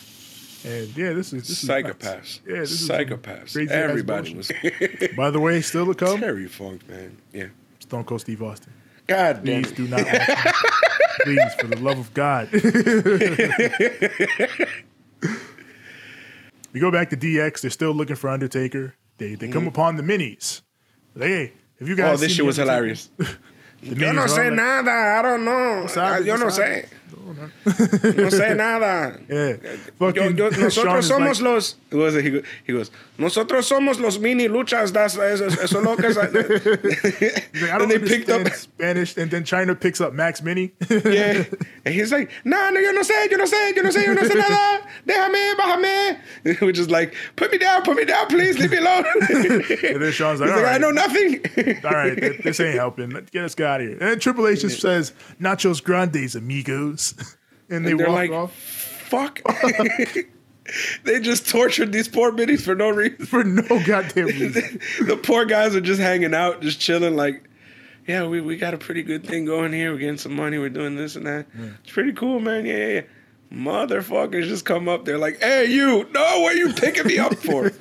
And yeah, this is this is nuts. Psychopaths. Yeah, this is some Psychopaths. crazy ass Everybody was bullshit. By the way, still to come, Terry Funk, man. Yeah. Stone Cold Steve Austin. God damn Please do not. watch me. Please, for the love of God. we go back to DX. They're still looking for Undertaker. They they come upon the minis. Like, hey, have you guys? Mm-hmm. Oh, this seen shit was Undertaker? hilarious. The Yo minis no sé like- nada. I don't know. sabe, Yo no sabe. sé. No sé nada. Yeah. Yo, yo, nosotros somos like, los. What was it? He, go- he goes, Nosotros somos los mini luchas. Das, eso, eso lo que. I don't they picked up. Spanish, and then Chyna picks up Max Mini. Yeah. And he's like, no, no, yo no sé, yo no sé, yo no sé, yo no sé nada. Déjame, bájame. Which is like, put me down, put me down, please, leave me alone. and then Shawn's like, like, I know nothing. all right, this ain't helping. Get us out of here. And Triple H just says, "Nachos Grandes, amigos," and they And they're walk like, off fuck. they just tortured these poor biddies for no reason. for no goddamn reason. the poor guys are just hanging out, just chilling, like, yeah, we, we got a pretty good thing going here. We're getting some money. We're doing this and that. It's pretty cool, man. Yeah, yeah, yeah. Motherfuckers just come up there like, hey, you, no, what are you picking me up for?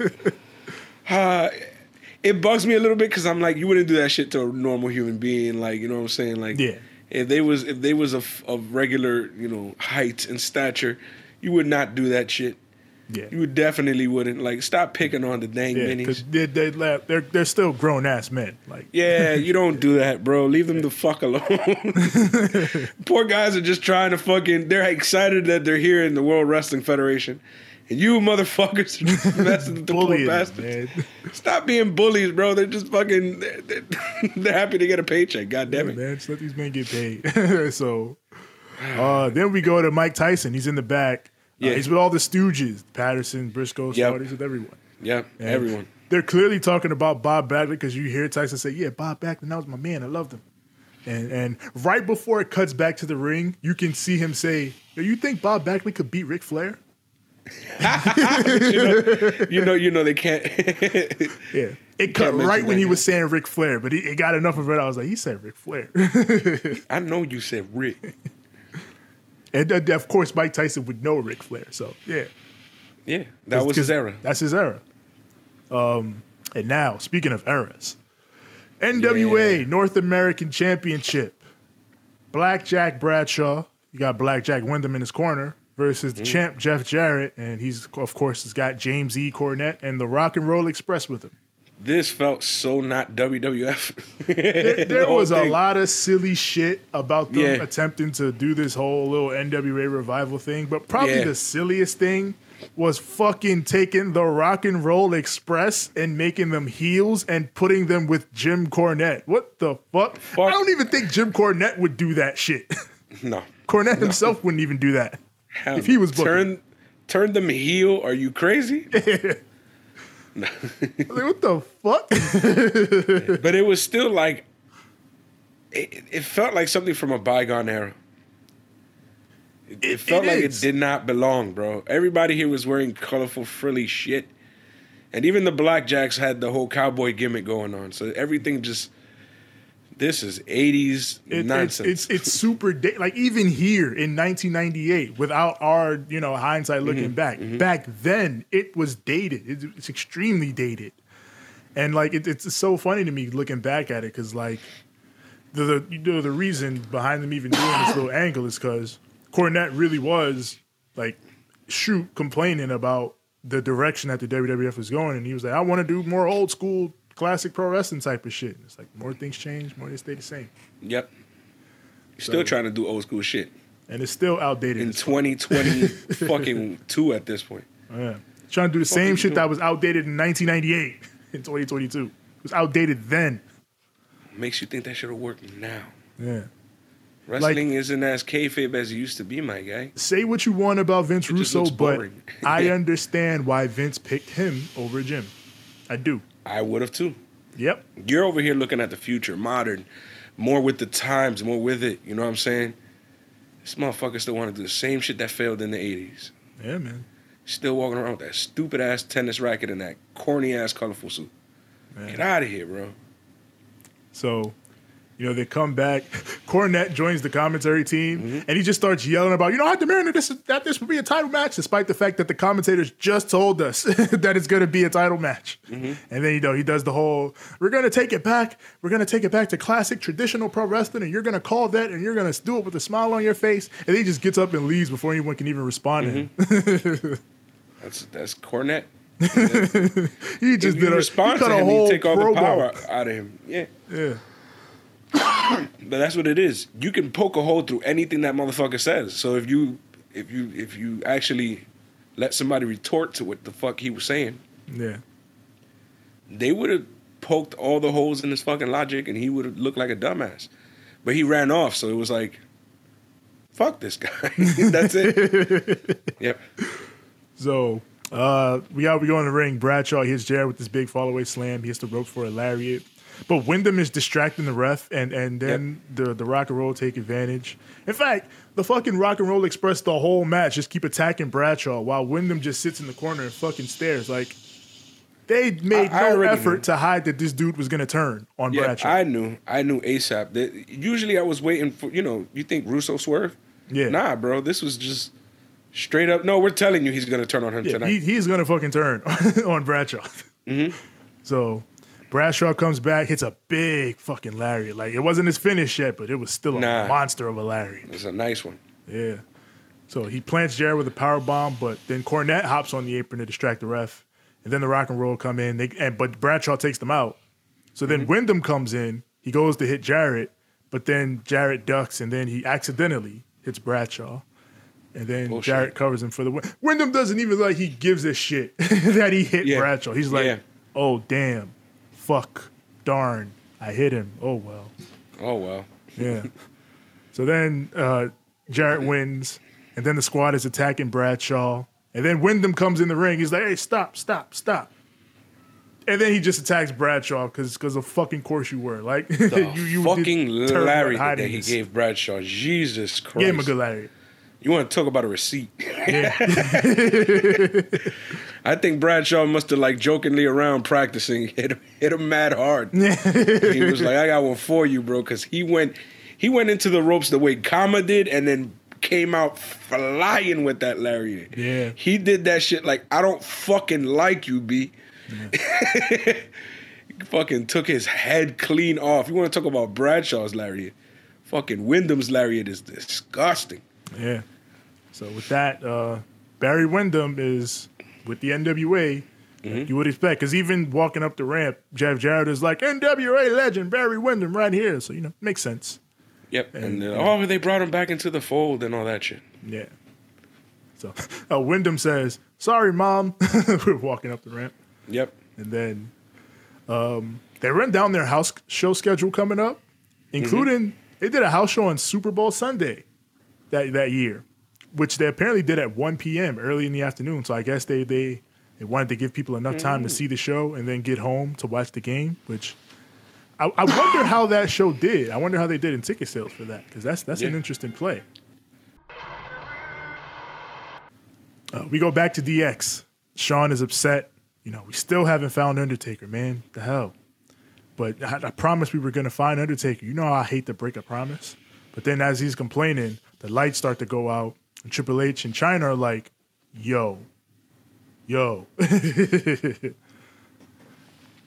uh, it bugs me a little bit because I'm like, you wouldn't do that shit to a normal human being. Like, you know what I'm saying? Like, Yeah. If they was if they was of of regular, you know, height and stature, you would not do that shit. Yeah. You definitely wouldn't. Like, stop picking on the dang Yeah, minis. because they, they, they're they're still grown ass men. Like, Yeah, you don't do that, bro. Leave them the fuck alone. Poor guys are just trying to fucking. They're excited that they're here in the World Wrestling Federation, and you motherfuckers are just messing with the poor bastards. man. Stop being bullies, bro. They're just fucking. They're, they're, they're happy to get a paycheck. God damn it. man, just let these men get paid. so, uh, then we go to Mike Tyson. He's in the back. Uh, Yeah. he's with all the Stooges, Patterson, Briscoe, Yep. Smarties, with everyone. Yeah, everyone. They're clearly talking about Bob Backlund because you hear Tyson say, "Yeah, Bob Backlund, that was my man. I loved him." And and right before it cuts back to the ring, you can see him say, "Do you think Bob Backlund could beat Ric Flair?" You know, you know they can't. Yeah. It cut right when he guy. was saying Ric Flair, but he, it got enough of it. I was like, he said Ric Flair. I know you said Rick. and uh, of course, Mike Tyson would know Ric Flair. So yeah, Yeah, that was his era. That's his era. Um, and now, speaking of eras, NWA Yeah. North American Championship. Blackjack Bradshaw, you got Blackjack Windham in his corner versus Mm. the champ Jeff Jarrett, and he's of course has got James E. Cornette and the Rock and Roll Express with him. This felt so not WWF. There, there whole was a lot of silly shit about them Yeah. attempting to do this whole little NWA revival thing, but probably Yeah. the silliest thing was fucking taking the Rock and Roll Express and making them heels and putting them with Jim Cornette. What the fuck? Fuck. I don't even think Jim Cornette would do that shit. No. Cornette himself wouldn't even do that. Hell If he was booking. turn turn them heel. Are you crazy? Like, what the fuck? but it was still like it, it felt like something from a bygone era. It, it felt it like it did not belong, bro. Everybody here was wearing colorful, frilly shit, and even the Blackjacks had the whole cowboy gimmick going on. So everything just this is '80s It- it's, nonsense. it's it's super da- like even here in 1998 without our you know hindsight looking Mm-hmm. back back then it was dated it, it's extremely dated and like it, it's so funny to me looking back at it because like the, the you know the reason behind them even doing this little angle is because Cornette really was like shoot complaining about the direction that the WWF was going and he was like I want to do more old school classic pro wrestling type of shit it's like more things change more they stay the same yep. Still trying to do old school shit and it's still outdated. in as 2020 fucking two at this point. Yeah. Trying to do the same shit doing? that was outdated in 1998 in 2022. It was outdated then. Makes you think that should have worked now. Yeah. Wrestling isn't as kayfabe as it used to be, my guy. Say what you want about Vince It Russo, but. I understand why Vince picked him over Jim. I do. I would have too. Yep. You're over here looking at the future, modern, more with the times, more with it. You know what I'm saying? This motherfucker still want to do the same shit that failed in the 80s. Yeah, man. Still walking around with that stupid ass tennis racket and that corny ass colorful suit. Yeah. Get out of here, bro. So, you know, they come back. Cornette joins the commentary team, Mm-hmm. and he just starts yelling about, you know, I demand that this that this would be a title match, despite the fact that the commentators just told us that it's going to be a title match. Mm-hmm. And then you know he does the whole, we're going to take it back, we're going to take it back to classic traditional pro wrestling, and you're going to call that, and you're going to do it with a smile on your face, and then he just gets up and leaves before anyone can even respond to him. Mm-hmm. That's that's Cornette. he just did a, respond he cut to a whole take all the power out of him. Yeah. Yeah. But that's what it is. You can poke a hole through anything that motherfucker says. So if you if you if you actually let somebody retort to what the fuck he was saying, Yeah. they would have poked all the holes in his fucking logic and he would have looked like a dumbass. But he ran off, so it was like fuck this guy. that's it. yep. So uh, we got we go in the ring. Bradshaw hits Jarrett with this big fallaway slam. He hits the rope for a lariat. But Windham is distracting the ref, and and then the the Rock and Roll take advantage. In fact, the fucking Rock and Roll Express the whole match just keep attacking Bradshaw while Windham just sits in the corner and fucking stares. Like they made I- no effort knew. to hide that this dude was gonna turn on Yeah, Bradshaw. I knew. I knew ASAP. That usually I was waiting for you know, you think Russo swerve? Yeah. Nah, bro. This was just straight up. No, we're telling you he's gonna turn on him Yeah, tonight. he, he's gonna fucking turn on Bradshaw. Mm-hmm. So Bradshaw comes back, hits a big fucking lariat. Like it wasn't his finish yet, but it was still a Nah. monster of a lariat. it's a nice one. Yeah. So he plants Jarrett with a power bomb, but then Cornette hops on the apron to distract the ref, and then the Rock and Roll come in. They and but Bradshaw takes them out. So then mhm. Windham comes in. He goes to hit Jarrett, but then Jarrett ducks, and then he accidentally hits Bradshaw. And then Bullshit. Jarrett covers him for the win. Windham doesn't even like he gives a shit that he hit Yeah. Bradshaw. He's like, Yeah. oh damn, fuck, darn, I hit him. Oh well. Oh well. Yeah. so then uh, Jarrett wins, and then the squad is attacking Bradshaw, and then Windham comes in the ring. He's like, "Hey, stop, stop, stop!" And then he just attacks Bradshaw because because of fucking course you were like The you you fucking did terrible at lariat that he gave Bradshaw. Jesus Christ. Gave him a good lariat. You want to talk about a receipt? Yeah. I think Bradshaw must have like jokingly around practicing hit him, hit him mad hard. he was like, "I got one for you, bro," because he went he went into the ropes the way Kama did, and then came out flying with that lariat. Yeah. he did that shit like I don't fucking like you, b. fucking took his head clean off. You want to talk about Bradshaw's lariat? Fucking Windham's lariat is disgusting. Yeah. So with that, uh, Barry Windham is with the NWA. Mm-hmm. You would expect, because even walking up the ramp, Jeff Jarrett is like NWA legend Barry Windham right here. So you know, makes sense. Yep, and then, oh, they brought him back into the fold and all that shit. Yeah. So uh, Windham says, "Sorry, mom." We're walking up the ramp, Yep. and then um, they run down their house show schedule coming up, including they did a house show on Super Bowl Sunday that that year, which they apparently did at 1 p.m. early in the afternoon. So I guess they they they wanted to give people enough time to see the show and then get home to watch the game. Which I, I wonder how that show did. I wonder how they did in ticket sales for that because that's that's an interesting play. Uh, we go back to DX. Shawn is upset. You know, we still haven't found Undertaker, man. The hell. But I, I promised we were going to find Undertaker. You know how I hate to break a promise. But then as he's complaining, the lights start to go out. And Triple H and Chyna are like, yo, yo. and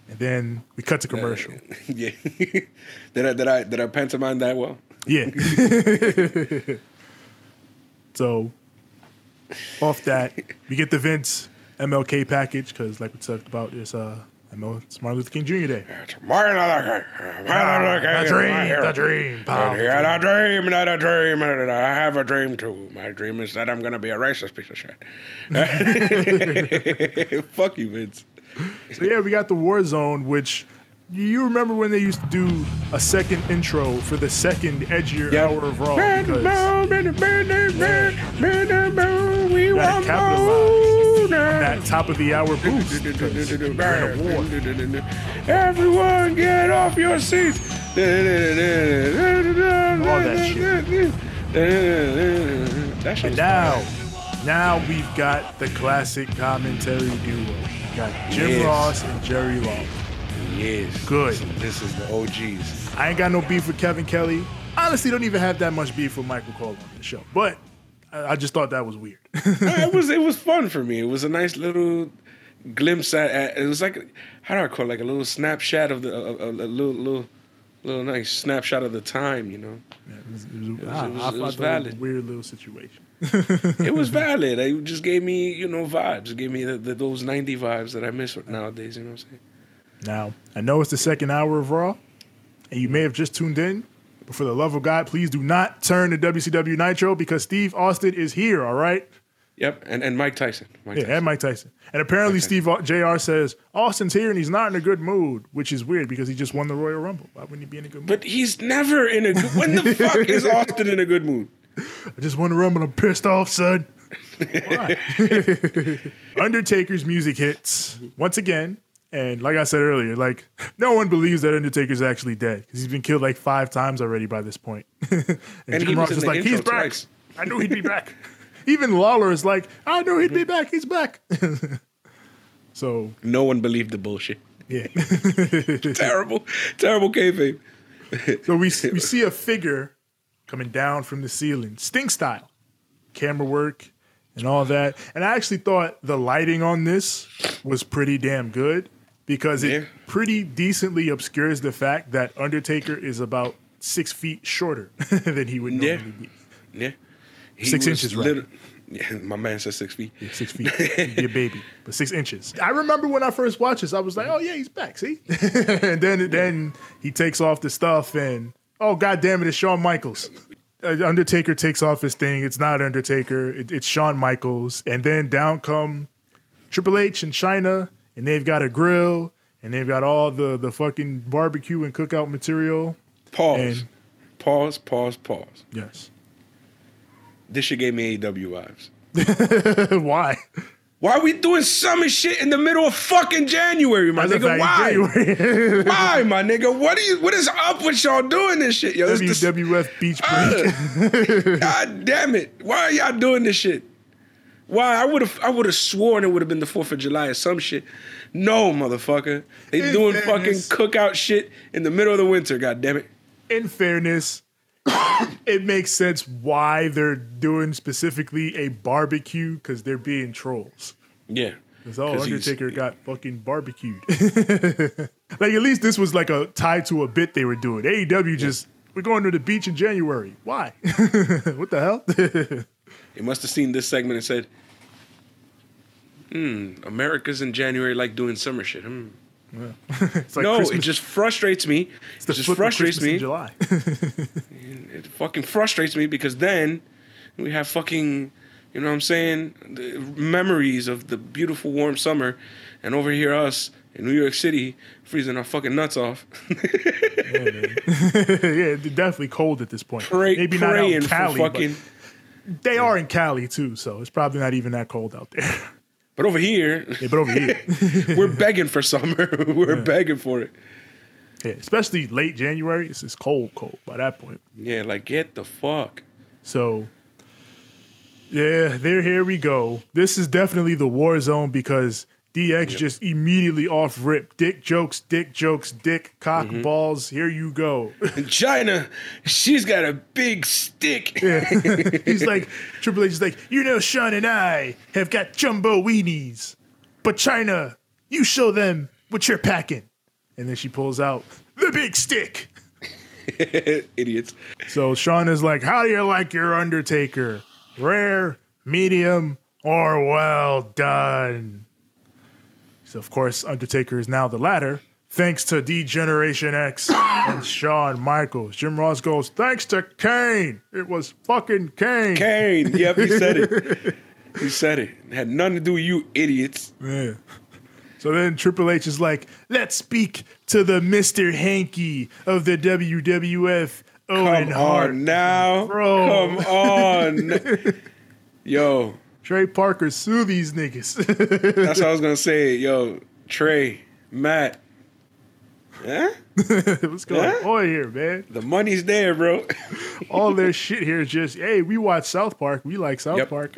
then we cut to commercial. Yeah. did I did I did I pantomime that well? Yeah. so off that, we get the Vince MLK package because, like we talked about, it's uh, ML, it's Martin Luther King Jr. Day. Martin Luther King. Martin Luther King the dream, the dream, pal. Yeah, a dream, not a dream. and I have a dream too. My dream is that I'm gonna be a racist piece of shit. Fuck you, Vince. So yeah, we got the War Zone, which you remember when they used to do a second intro for the second edgier Yeah. hour of Raw because man, we want more. That top of the hour boost. because we're in a war. Everyone get off your seats. All that shit. That shit And now, now we've got the classic commentary duo. We got Jim Yes. Ross and Jerry Lawler. Yes. Good. This is the OGs. I ain't got no beef with Kevin Kelly. Honestly, don't even have that much beef with Michael Cole on the show. But I, just thought that was weird. it was it was fun for me. It was a nice little glimpse at, at it was like how do I call it? like a little snapshot of the a, a, a little little little nice snapshot of the time, you know. it was, it was, was- it was- I it was thought was a valid. weird little situation. It was valid. It just gave me, you know, vibes. It gave me the, the, those 90 vibes that I miss nowadays, you know what I'm saying? Now, I know it's the second hour of Raw, and you may have just tuned in, but for the love of God, please do not turn to WCW Nitro because Steve Austin is here, all right? Yep, and, and Mike Tyson. Mike Yeah, Tyson. and Mike Tyson. And apparently, Steve JR says Austin's here and he's not in a good mood, which is weird because he just won the Royal Rumble. Why wouldn't he be in a good mood? But he's never in a good mood. When the fuck is Austin in a good mood? I just won the Rumble. I'm pissed off, son. Why? Undertaker's music hits once again. And like I said earlier, like no one believes that Undertaker's actually dead because he's been killed like five times already by this point. and, And Jim Ross is like, he's back. twice." I knew he'd be back. Even Lawler is like, I knew he'd be back. He's back. so No one believed the bullshit. yeah. Terrible, terrible kayfabe. So we we see a figure coming down from the ceiling, Sting style, camera work and all that. And I actually thought the lighting on this was pretty damn good because it Yeah. pretty decently obscures the fact that Undertaker is about six feet shorter than he would Yeah. normally be. Yeah. He Six inches, right? Yeah, my man said six feet. Six feet, a baby, but six inches. I remember when I first watched this, I was like, "Oh yeah, he's back." See, and then then he takes off the stuff, and oh god damn it, it's Shawn Michaels. Uh, Undertaker takes off his thing. It's not Undertaker. It, it's Shawn Michaels, and then down come Triple H and Chyna, and they've got a grill, and they've got all the the fucking barbecue and cookout material. Pause. And- pause, pause, pause. Yes. This shit gave me AEW vibes. Why? Why are we doing summer shit in the middle of fucking January, my nigga? Why? January. Why, my nigga? What are you? What is up with y'all doing this shit, yo? This, this, WWF Beach ah. Break. God damn it! Why are y'all doing this shit? Why? I would have. I would have sworn it would have been the Fourth of July or some shit. No, motherfucker. They In doing fairness- fucking cookout shit in the middle of the winter. God damn it. In fairness, it makes sense why they're doing specifically a barbecue because they're being trolls. Yeah. Because 'Cause he's- Undertaker got fucking barbecued. like at least this was like a tied to a bit they were doing. AEW just we're going to the beach in January. Why? what the hell? He must have seen this segment and said, "Hmm, America's in January like doing summer shit." Hmm. it's like no, Christmas. it just frustrates me. it's It just frustrates me. July. It fucking frustrates me because then we have fucking, you know what I'm saying, the memories of the beautiful warm summer, and over here us in New York City freezing our fucking nuts off. yeah, it's definitely cold at this point. Pray, Maybe not out in Cali, fucking. but they are in Cali too, so it's probably not even that cold out there. But over here, yeah, but over here, we're begging for summer. we're begging for it. yeah, especially late January, it's, it's cold, cold by that point. Yeah, like get the fuck. So, yeah, there, here we go. This is definitely the war zone because DX just immediately off rip. Dick jokes, dick jokes, dick cock Mm-hmm. balls. Here you go. In Chyna, she's got a big stick. He's like, Triple H is like, you know, Shawn and I have got jumbo weenies, but Chyna, you show them what you're packing. And then she pulls out the big stick. Idiots. So Shawn is like, How do you like your Undertaker? Rare, medium, or well done? So, of course, Undertaker is now the latter, thanks to D Generation X and Shawn Michaels. Jim Ross goes, Thanks to Kane. It was fucking Kane. Kane. Yep, he said it. He said it. it. Had nothing to do with you idiots. Yeah. So then Triple H is like, Let's speak to the Mr. Hanky of the WWF. Owen Come Hart. on now. Bro. Come on. Yo, Trey Parker, sue these niggas. that's what I was gonna say. Yo, Trey, Matt. Yeah? What's going Huh? on here, man? The money's there, bro. All their shit here is just, hey, we watch South Park. We like South Yep. Park.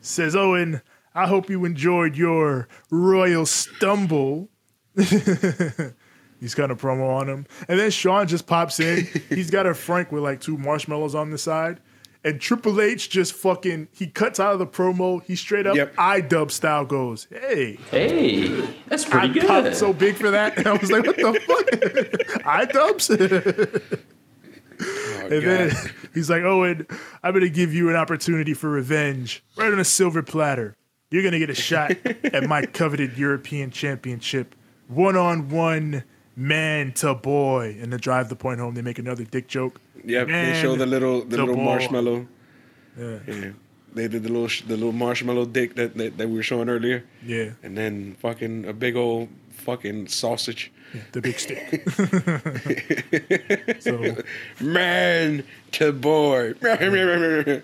Says Owen, I hope you enjoyed your Royal Stumble. He's kind of promo on him. And then Shawn just pops in. He's got a Frank with like two marshmallows on the side. And Triple H just fucking, he cuts out of the promo. He straight up Yep. iDub style goes, hey, Hey, that's I pretty popped good. so big for that. And I was like, what the fuck? iDubs? Oh, And then he's like, oh, Owen, I'm going to give you an opportunity for revenge right on a silver platter. You're going to get a shot at my coveted European championship, one on one, man to boy. And to drive the point home, they make another dick joke. Yep, Man they show the little the to little boy. marshmallow. Yeah. Yeah. They did the little sh- the little marshmallow dick that, that that we were showing earlier, Yeah, and then fucking a big old fucking sausage. the big stick. so, Man to boy.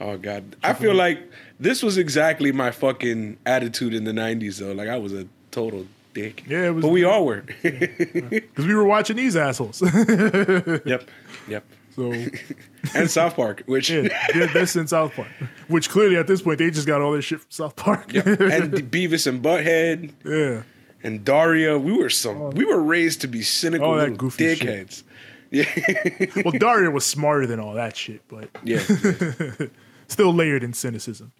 oh god. I feel like this was exactly my fucking attitude in the 90s though. Like I was a total dick. Yeah, it was- But we all were. because we were watching these assholes. yep. Yep. so, And South Park, which yeah, yeah, that's in South Park. Which clearly at this point, they just got all their shit from South Park. Yep. and Beavis and Butthead yeah. and Daria, we were some we were raised to be cynical All that goofy shit. Yeah. Well, Daria was smarter than all that shit, but yeah. still layered in cynicism.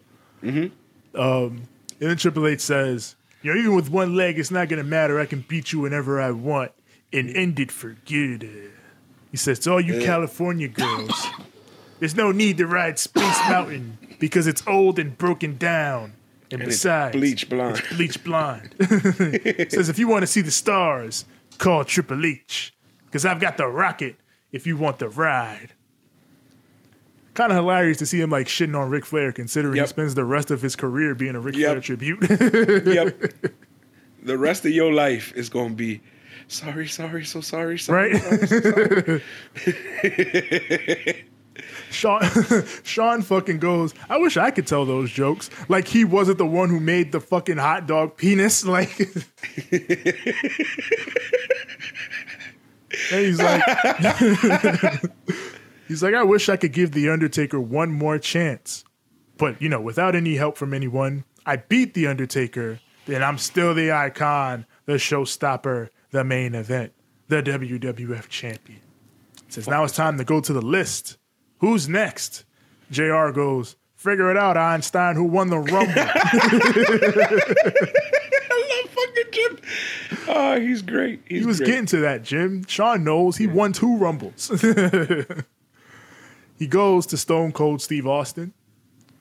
Mm-hmm. Um, and then Triple H says, "You know, even with one leg, it's not gonna matter. I can beat you whenever I want and end it for good." He says, "To all you Yeah. California girls, there's no need to ride Space Mountain because it's old and broken down, and, And besides, bleach blonde. bleach blonde." says, "If you want to see the stars, call Triple H because I've got the rocket. If you want the ride." kind of hilarious to see him like shitting on Ric Flair, considering Yep. he spends the rest of his career being a Ric Yep. Flair tribute. yep. The rest of your life is gonna be sorry, sorry, so sorry, sorry. right? sorry, so sorry. Shawn Shawn fucking goes, I wish I could tell those jokes. Like he wasn't the one who made the fucking hot dog penis. Like And he's like He's like, I wish I could give The Undertaker one more chance. But you know, without any help from anyone, I beat The Undertaker, then I'm still the icon, the showstopper, the main event, the WWF champion. Says now it's time to go to the list. Who's next? JR goes, figure it out, Einstein, who won the Rumble. I love fucking Jim. Oh, he's great. He's he was great. getting to that, Jim. Shawn knows he won two Rumbles. he goes to Stone Cold Steve Austin.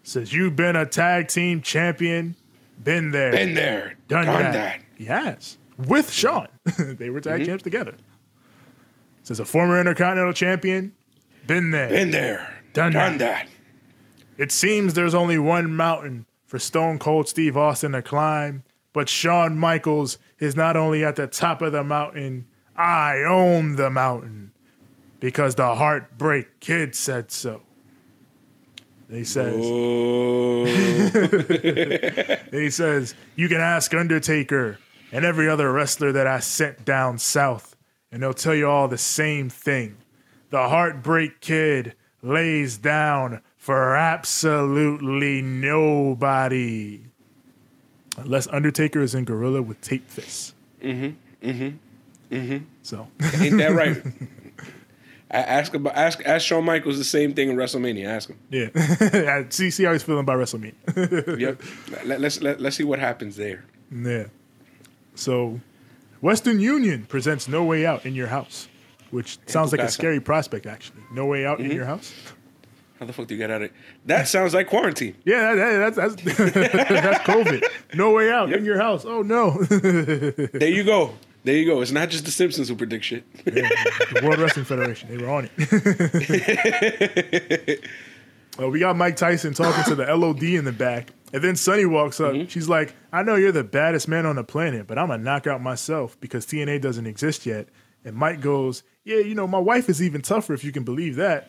Says, You've been a tag team champion. Been there. Been there, done, done that. that. He has. With Shawn. they were Mm-hmm. tag champs together. Says a former Intercontinental champion. Been there. Been there, Done done, that. that. It seems there's only one mountain for Stone Cold Steve Austin to climb, but Shawn Michaels is not only at the top of the mountain, I own the mountain because the Heartbreak Kid said so. He says, he says, you can ask Undertaker and every other wrestler that I sent down south, and they'll tell you all the same thing. The Heartbreak Kid lays down for absolutely nobody. Unless Undertaker is in Gorilla with tape fists. Mm-hmm. Mm-hmm. Mm-hmm. So ain't that right? I ask about ask ask Shawn Michaels the same thing in WrestleMania. Ask him. yeah. see see how he's feeling about WrestleMania. Yep. Let, let's let, let's see what happens there. Yeah. So, Western Union presents No Way Out in your house, which sounds like a scary prospect, actually. No Way Out in your house? How the fuck do you get out of it? That sounds like quarantine. Yeah, that, that, that's that's, that's COVID. No Way Out in your house. Oh, no. There you go. There you go. It's not just the Simpsons who predict shit. the World Wrestling Federation. They were on it. Uh, we got Mike Tyson talking to the LOD in the back. And then Sunny walks up. Mm-hmm. She's like, I know you're the baddest man on the planet, but I'm going to knock out myself because TNA doesn't exist yet. And Mike goes, Yeah, you know, my wife is even tougher if you can believe that.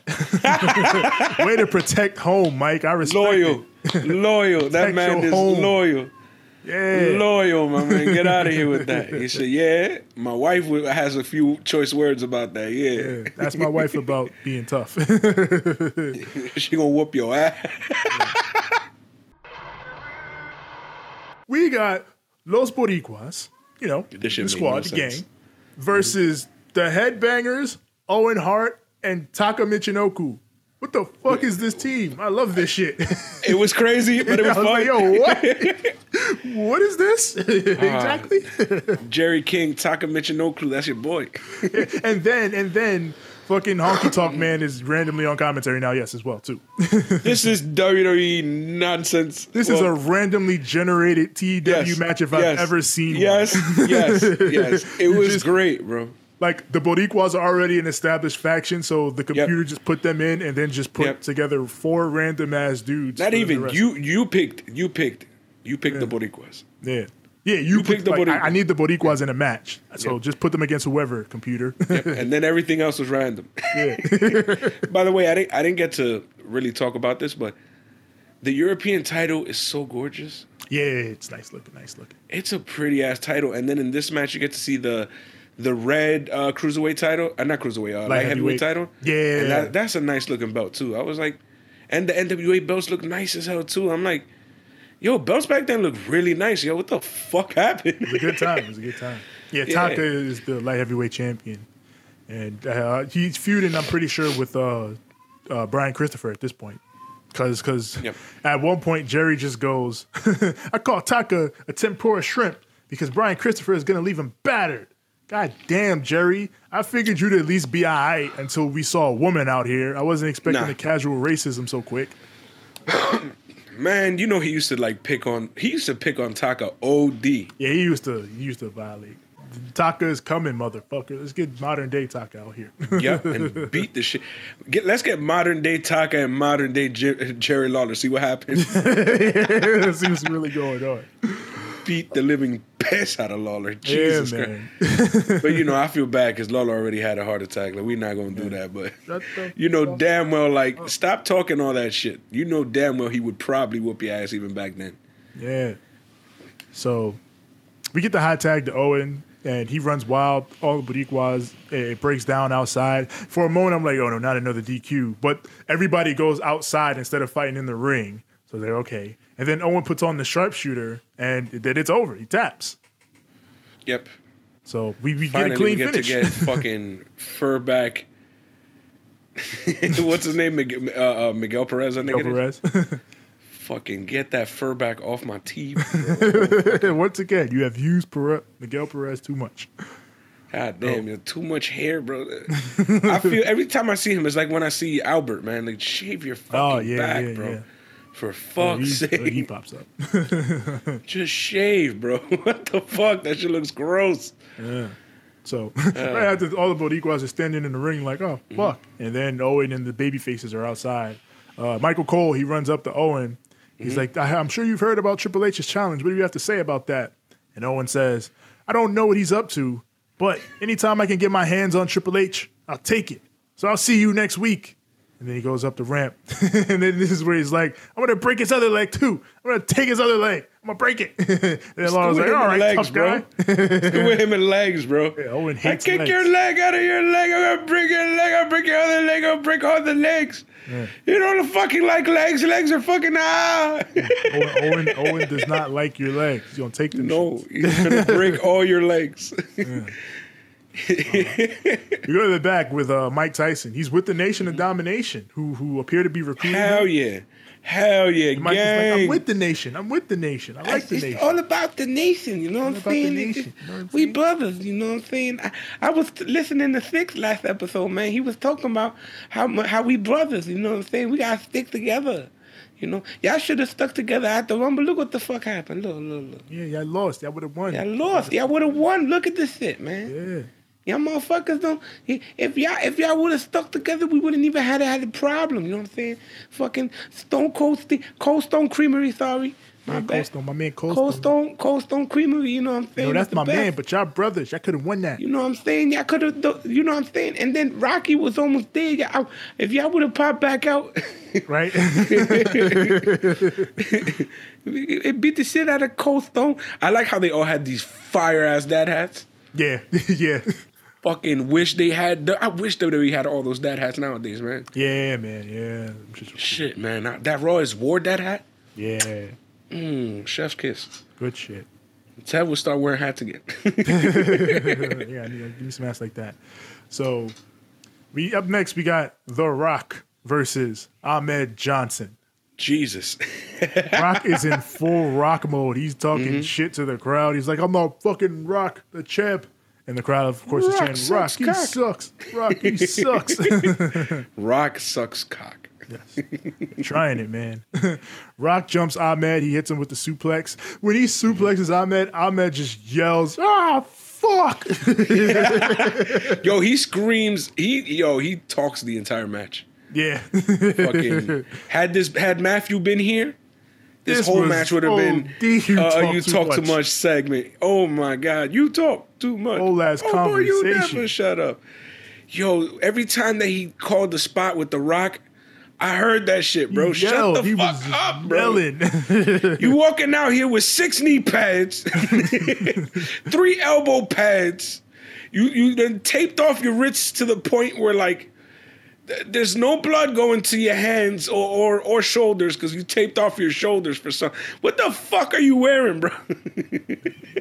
Way to protect home, Mike. I respect you. Loyal. it. Loyal. That man is home. loyal. Yeah. Loyal, my man. Get out of here with that. He said, Yeah, my wife has a few choice words about that. Yeah. Yeah, That's my wife about being tough. she gonna whoop your ass. We got Los Boricuas, you know, This the squad, no the sense. gang, versus the Headbangers, Owen Hart, and Taka Michinoku. What the fuck is this team? I love this shit. It was crazy, but it was was fun. like, yo, what? what is this? Uh, exactly. Jerry King, Taka Michinoku, that's your boy. and then, and then, fucking Honky Tonk Man is randomly on commentary now, yes, as well, too. this is WWE nonsense. This is a randomly generated TW yes, match if yes, I've ever seen Yes, one. yes, yes. It was just- great, bro. like the Boricuas are already an established faction, so the computer just put them in and then just put Yep. together four random ass dudes. Not even you. You picked. You picked. You picked the Boricuas. Yeah. Yeah, you, You put, picked the like, I, Boricua. I need the Boricuas in a match. So Yep. just put them against whoever, computer. and then everything else was random. yeah. By the way, I didn't. I didn't get to really talk about this, but the European title is so gorgeous. yeah, it's nice looking, nice looking. It's a pretty ass title, and then in this match, you get to see the the red uh, cruiserweight title, uh, not cruiserweight, uh, light, heavyweight. heavyweight. title. Yeah. and that, that's a nice looking belt too. I was like, and the NWA belts look nice as hell too. I'm like, yo, belts back then looked really nice. Yo, what the fuck happened? It was a good time. It was a good time. Yeah, Yeah. Taka is the light heavyweight champion. And uh, he's feuding, I'm pretty sure, with uh, uh, Brian Christopher at this point. Because cause Yep. at one point, Jerry just goes, I call Taka a tempura shrimp because Brian Christopher is going to leave him battered. God damn, Jerry. I figured you'd at least be all right until we saw a woman out here. I wasn't expecting Nah. the casual racism so quick. Man, you know he used to like pick on. He used to pick on Taka OD. Yeah, he used to he used to violate. Taka is coming, motherfucker. Let's get modern day Taka out here. Yep, and beat the shit. Get, let's get modern day Taka and modern day Jer- Jerry Lawler. See what happens. See what's really going on. Beat the living piss out of Lawler. Jesus yeah, Christ. But you know, I feel bad because Lawler already had a heart attack. Like we're not gonna do that. But you know damn well, like Oh. stop talking all that shit. You know damn well he would probably whoop your ass even back then. Yeah. So we get the hot tag to Owen, and he runs wild. All the Boricuas, it breaks down outside. For a moment, I'm like, oh no, not another DQ. But everybody goes outside instead of fighting in the ring. So they're okay. And then Owen puts on the sharpshooter, and then it's over. He taps. Yep. So we, we get a clean we get finish. to get fucking Furback. What's his name? Miguel, uh, uh, Miguel Perez. I think Miguel it is. Perez. Fucking get that fur back off my teeth. Once again, you have used Perez, Miguel Perez too much. God damn, you too much hair, bro. I feel every time I see him, it's like when I see Albert, man. Like shave your fucking Oh, yeah, back, yeah, bro. yeah. For He, fuck's sake, he pops up. just shave, bro. what the fuck? That shit looks gross. Yeah. So right after all the Boricuas are standing in the ring, like, oh Mm-hmm. fuck, and then Owen and the baby faces are outside. Uh, Michael Cole he runs up to Owen. Mm-hmm. He's like, I- I'm sure you've heard about Triple H's challenge. What do you have to say about that? And Owen says, I don't know what he's up to, but anytime I can get my hands on Triple H, I'll take it. So I'll see you next week. And then he goes up the ramp. and then this is where he's like, I'm gonna break his other leg too. I'm gonna take his other leg. I'm gonna break it. and then Lawler's like, all right, legs, tough bro. guy. with him in legs, bro. Yeah, Owen I kick legs. your leg out of your leg. I'm gonna break your leg. I'll break your other leg. I'll break all the legs. You don't fucking like legs. Legs are fucking ah. Owen, Owen, Owen does not like your legs. He's gonna take them. no, he's gonna break all your legs. We go to the back with uh, Mike Tyson. He's with the Nation of Domination, who who appear to be recruiting. Hell yeah, hell yeah, Mike is like, gang. I'm with the Nation. I'm with the Nation. I like the it's Nation. It's all about the nation, you know what I'm about the saying? nation, you know I'm we saying? brothers, you know what I'm saying? I, I was t- listening to Six last episode, man. He was talking about how how we brothers, you know what I'm saying? We gotta stick together. You know, y'all should have stuck together at the Rumble. Look what the fuck happened. Look, look, look. yeah, y'all lost. Y'all would have won. Y'all lost. Y'all would have won. Look at this shit, man. Yeah. Y'all motherfuckers don't. If y'all if y'all would have stuck together, we wouldn't even had had a problem. You know what I'm saying? Fucking Stone Cold, St- Cold Stone Creamery. Sorry, my Man. Cold Stone, my man Cold, Cold Stone. Stone, Cold Stone Creamery. You know what I'm saying? No, that's my best. man. But y'all brothers, y'all could have won that. You know what I'm saying? Y'all could have, you know what I'm saying? And then Rocky was almost dead. Y'all, if y'all would have popped back out, right? it beat the shit out of Cold Stone. I like how they all had these fire ass dad hats. yeah, yeah, Fucking wish they had. I wish WWE had all those dad hats nowadays, man. yeah, man. Yeah, Shit, man. That- That Raw is wore that hat. yeah. Mm, chef's kiss. Good shit. Ted will start wearing hats again. yeah, give me some ass like that. So, we up next. We got The Rock versus Ahmed Johnson. Jesus. Rock is in full rock mode. He's talking Mm-hmm. shit to the crowd. He's like, "I'm not fucking Rock, the champ." And the crowd, of course, is chanting, "Rock, sucks he cock." sucks. Rock, he sucks." Rock sucks cock. Yes. Trying it, man. Rock jumps Ahmed. He hits him with the suplex. When he suplexes Ahmed, Ahmed just yells, "Ah, fuck!" Yo, he screams. He yo, he talks the entire match. yeah. Fucking had this had Matthew been here, this, This whole match would have been D, you uh, talk you too talk too much. much segment. Oh my god, you talk too much. Whole ass oh boy, you conversation. never shut up. Yo, every time that he called the spot with the Rock, I heard that shit, bro. He Shut yelled. the he fuck up, bro. yelling. You walking out here with six knee pads, three elbow pads. You you then taped off your wrists to the point where like there's no blood going to your hands or or, or shoulders because you taped off your shoulders for some. What the fuck are you wearing, bro?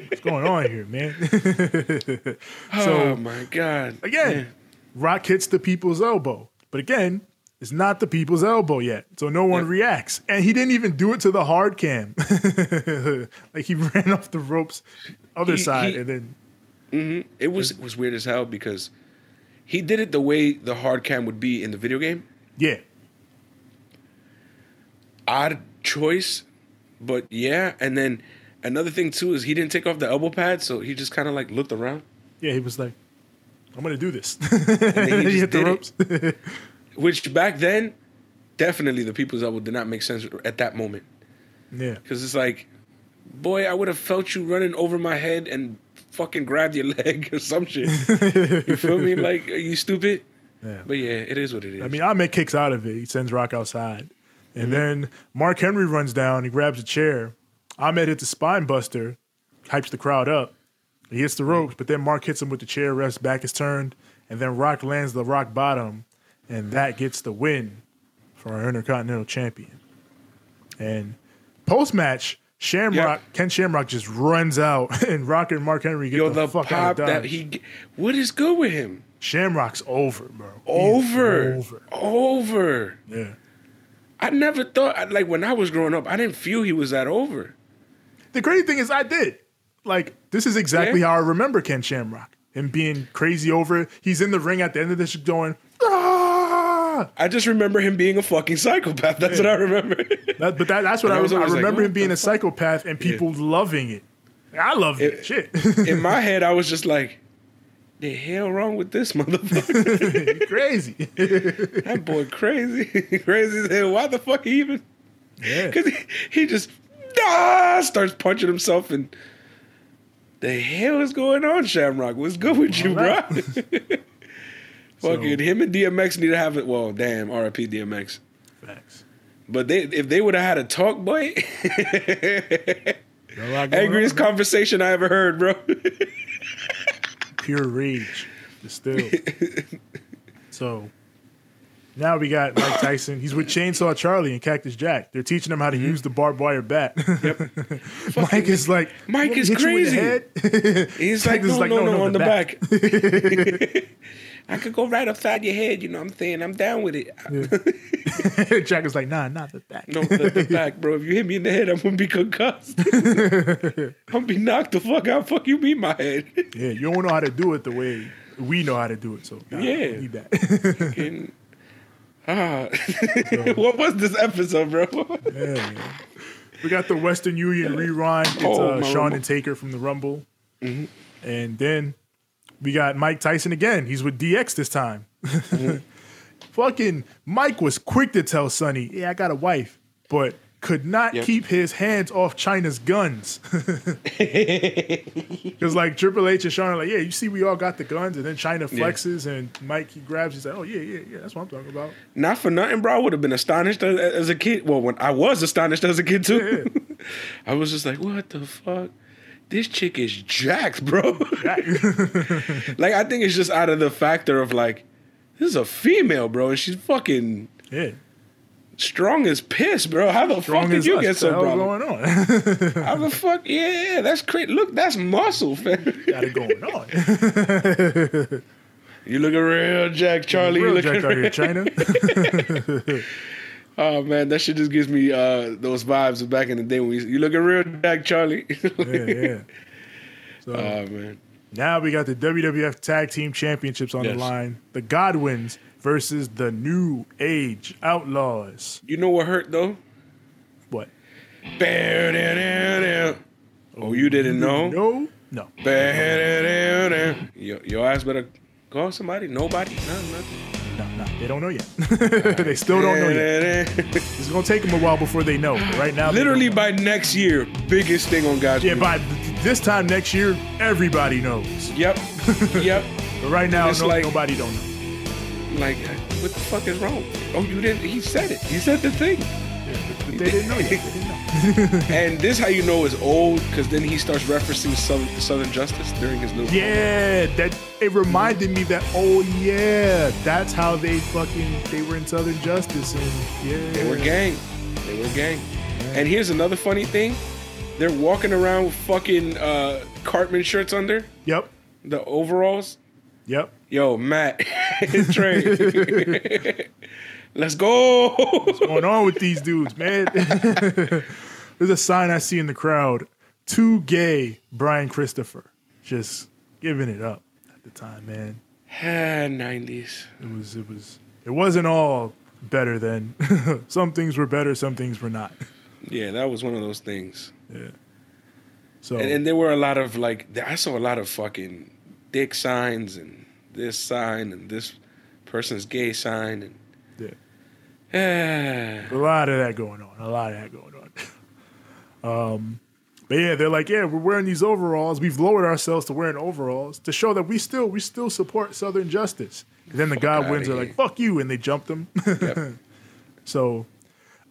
What's going on here, man? so, oh my god! again, Rock hits the people's elbow, but again, it's not the people's elbow yet, so no one reacts. And he didn't even do it to the hard cam. like he ran off the ropes, other He- side, he- and then mm-hmm. it was it was weird as hell because he did it the way the hard cam would be in the video game. yeah, odd choice, but yeah. And then another thing too is he didn't take off the elbow pad, so he just kind of like looked around. yeah, he was like, "I'm gonna do this." then he hit the ropes. Which back then, definitely the people's elbow did not make sense at that moment yeah, because it's like boy, I would have felt you running over my head and fucking grabbed your leg or some shit. you feel me? Like, are you stupid? Yeah. But yeah, it is what it is. I mean, I make kicks out of it. He sends Rock outside. And mm-hmm. then Mark Henry runs down. He grabs a chair. Ahmed hits a spine buster, hypes the crowd up. He hits the ropes, but then Mark hits him with the chair. Ref's back is turned. And then Rock lands the rock bottom. And that gets the win for our Intercontinental Champion. And post match, Shamrock, Ken Shamrock just runs out, and Rock and Mark Henry get Yo, the, the fuck out of that Dodge. he, what is good with him? Shamrock's over, bro. Over, over. over. Yeah. I never thought, like when I was growing up, I didn't feel he was that over. The crazy thing is, I did. Like, this is exactly Yeah? how I remember Ken Shamrock. Him being crazy over. He's in the ring at the end of this going, ah! I just remember him being a fucking psychopath. That's what I remember. That, but that, that's what And I, I was was, I always like, remember him being a psychopath and people loving it. I love it. It- Shit. In my head, I was just like, the hell wrong with this motherfucker? crazy. that boy crazy. crazy as hell. Why the fuck he even? yeah. Because he, he just ah, starts punching himself and the hell is going on, Shamrock? What's good with you, bro? Alright. Fucking him and DMX need to have it. Well, damn, RIP DMX. Facts. But they if they would have had a talk, boy, Got a lot going angriest on, conversation I ever heard, bro. pure rage Still. so now we got Mike Tyson. He's with Chainsaw Charlie and Cactus Jack. They're teaching him how to mm-hmm. use the barbed wire bat. Yep. Mike is like, Mike is hit you in the crazy." head?" He's like, no, is like, no, "No, no, no, on the the back. I could go right upside your head, you know what I'm saying? I'm down with it. Jack is like, nah, not the back. No, the, the back, bro. If you hit me in the head, I'm gonna be concussed. I'm gonna be knocked the fuck out. Fuck you, mean my head. Yeah, you don't know how to do it the way we know how to do it. So nah, Yeah. need that. Ah. what was this episode, bro? yeah, man. We got the Western Union rewind. It's Oh, uh, my Shawn Rumble. and Taker from the Rumble. And then we got Mike Tyson again. He's with DX this time. Fucking Mike was quick to tell Sunny, yeah, I got a wife, but could not Yep. keep his hands off Chyna's guns. Because like Triple H and Shawn are like, yeah, you see, we all got the guns, and then China flexes, and Mike he grabs, he's like, oh yeah, yeah, yeah, that's what I'm talking about. Not for nothing, bro. I would have been astonished as, as a kid. Well, when I was astonished as a kid too. I was just like, what the fuck? This chick is jacked, bro. like I think it's just out of the factor of like, this is a female, bro, and she's fucking yeah, strong as piss, bro. How the strong fuck did you us. get so strong? going on? How the fuck? Yeah, that's crazy. Look, that's muscle, fam. got it going on. You looking real, Jack Charlie. You Real looking Jack out here, Chyna. Oh man, that shit just gives me uh, those vibes of back in the day when you, you looking real, Jack Charlie. yeah, yeah. So Oh man, now we got the WWF Tag Team Championships on the line. The Godwins versus the New Age Outlaws. you know what hurt though? What? Oh, you didn't know? No, no. Your, your ass better call somebody. Nobody. No, nothing. No, no, they don't know yet. they still don't know yet. It's gonna take them a while before they know. But right now, Literally by next year, biggest thing on God's yeah, by this time next year, everybody knows. Yep. Yep. But right now, no, like- nobody don't know. Like, what the fuck is wrong? Oh, you didn't. He said it. He said the thing. But they didn't know yet. They didn't know. And this how you know is old because then he starts referencing Southern, Southern Justice during his new. Yeah, that it reminded me that. Oh yeah, that's how they fucking they were in Southern Justice and yeah, They were gang. They were gang. And here's another funny thing: they're walking around with fucking uh, Cartman shirts under Yep, the overalls. yep. Yo, Matt, Trey, let's go. What's going on with these dudes, man? There's a sign I see in the crowd. Too gay, Brian Christopher. Just giving it up at the time, man. 90s. It was it was it wasn't all better then. some things were better, some things were not. Yeah, that was one of those things. Yeah. So And, and there were a lot of like, I saw a lot of fucking dick signs and this sign and this person's gay sign and a lot of that going on. A lot of that going on. Um, But yeah, they're like, yeah, we're wearing these overalls. We've lowered ourselves to wearing overalls to show that we still we still support Southern justice. And then the Godwins are like, fuck you, and they jumped them. Yep. So,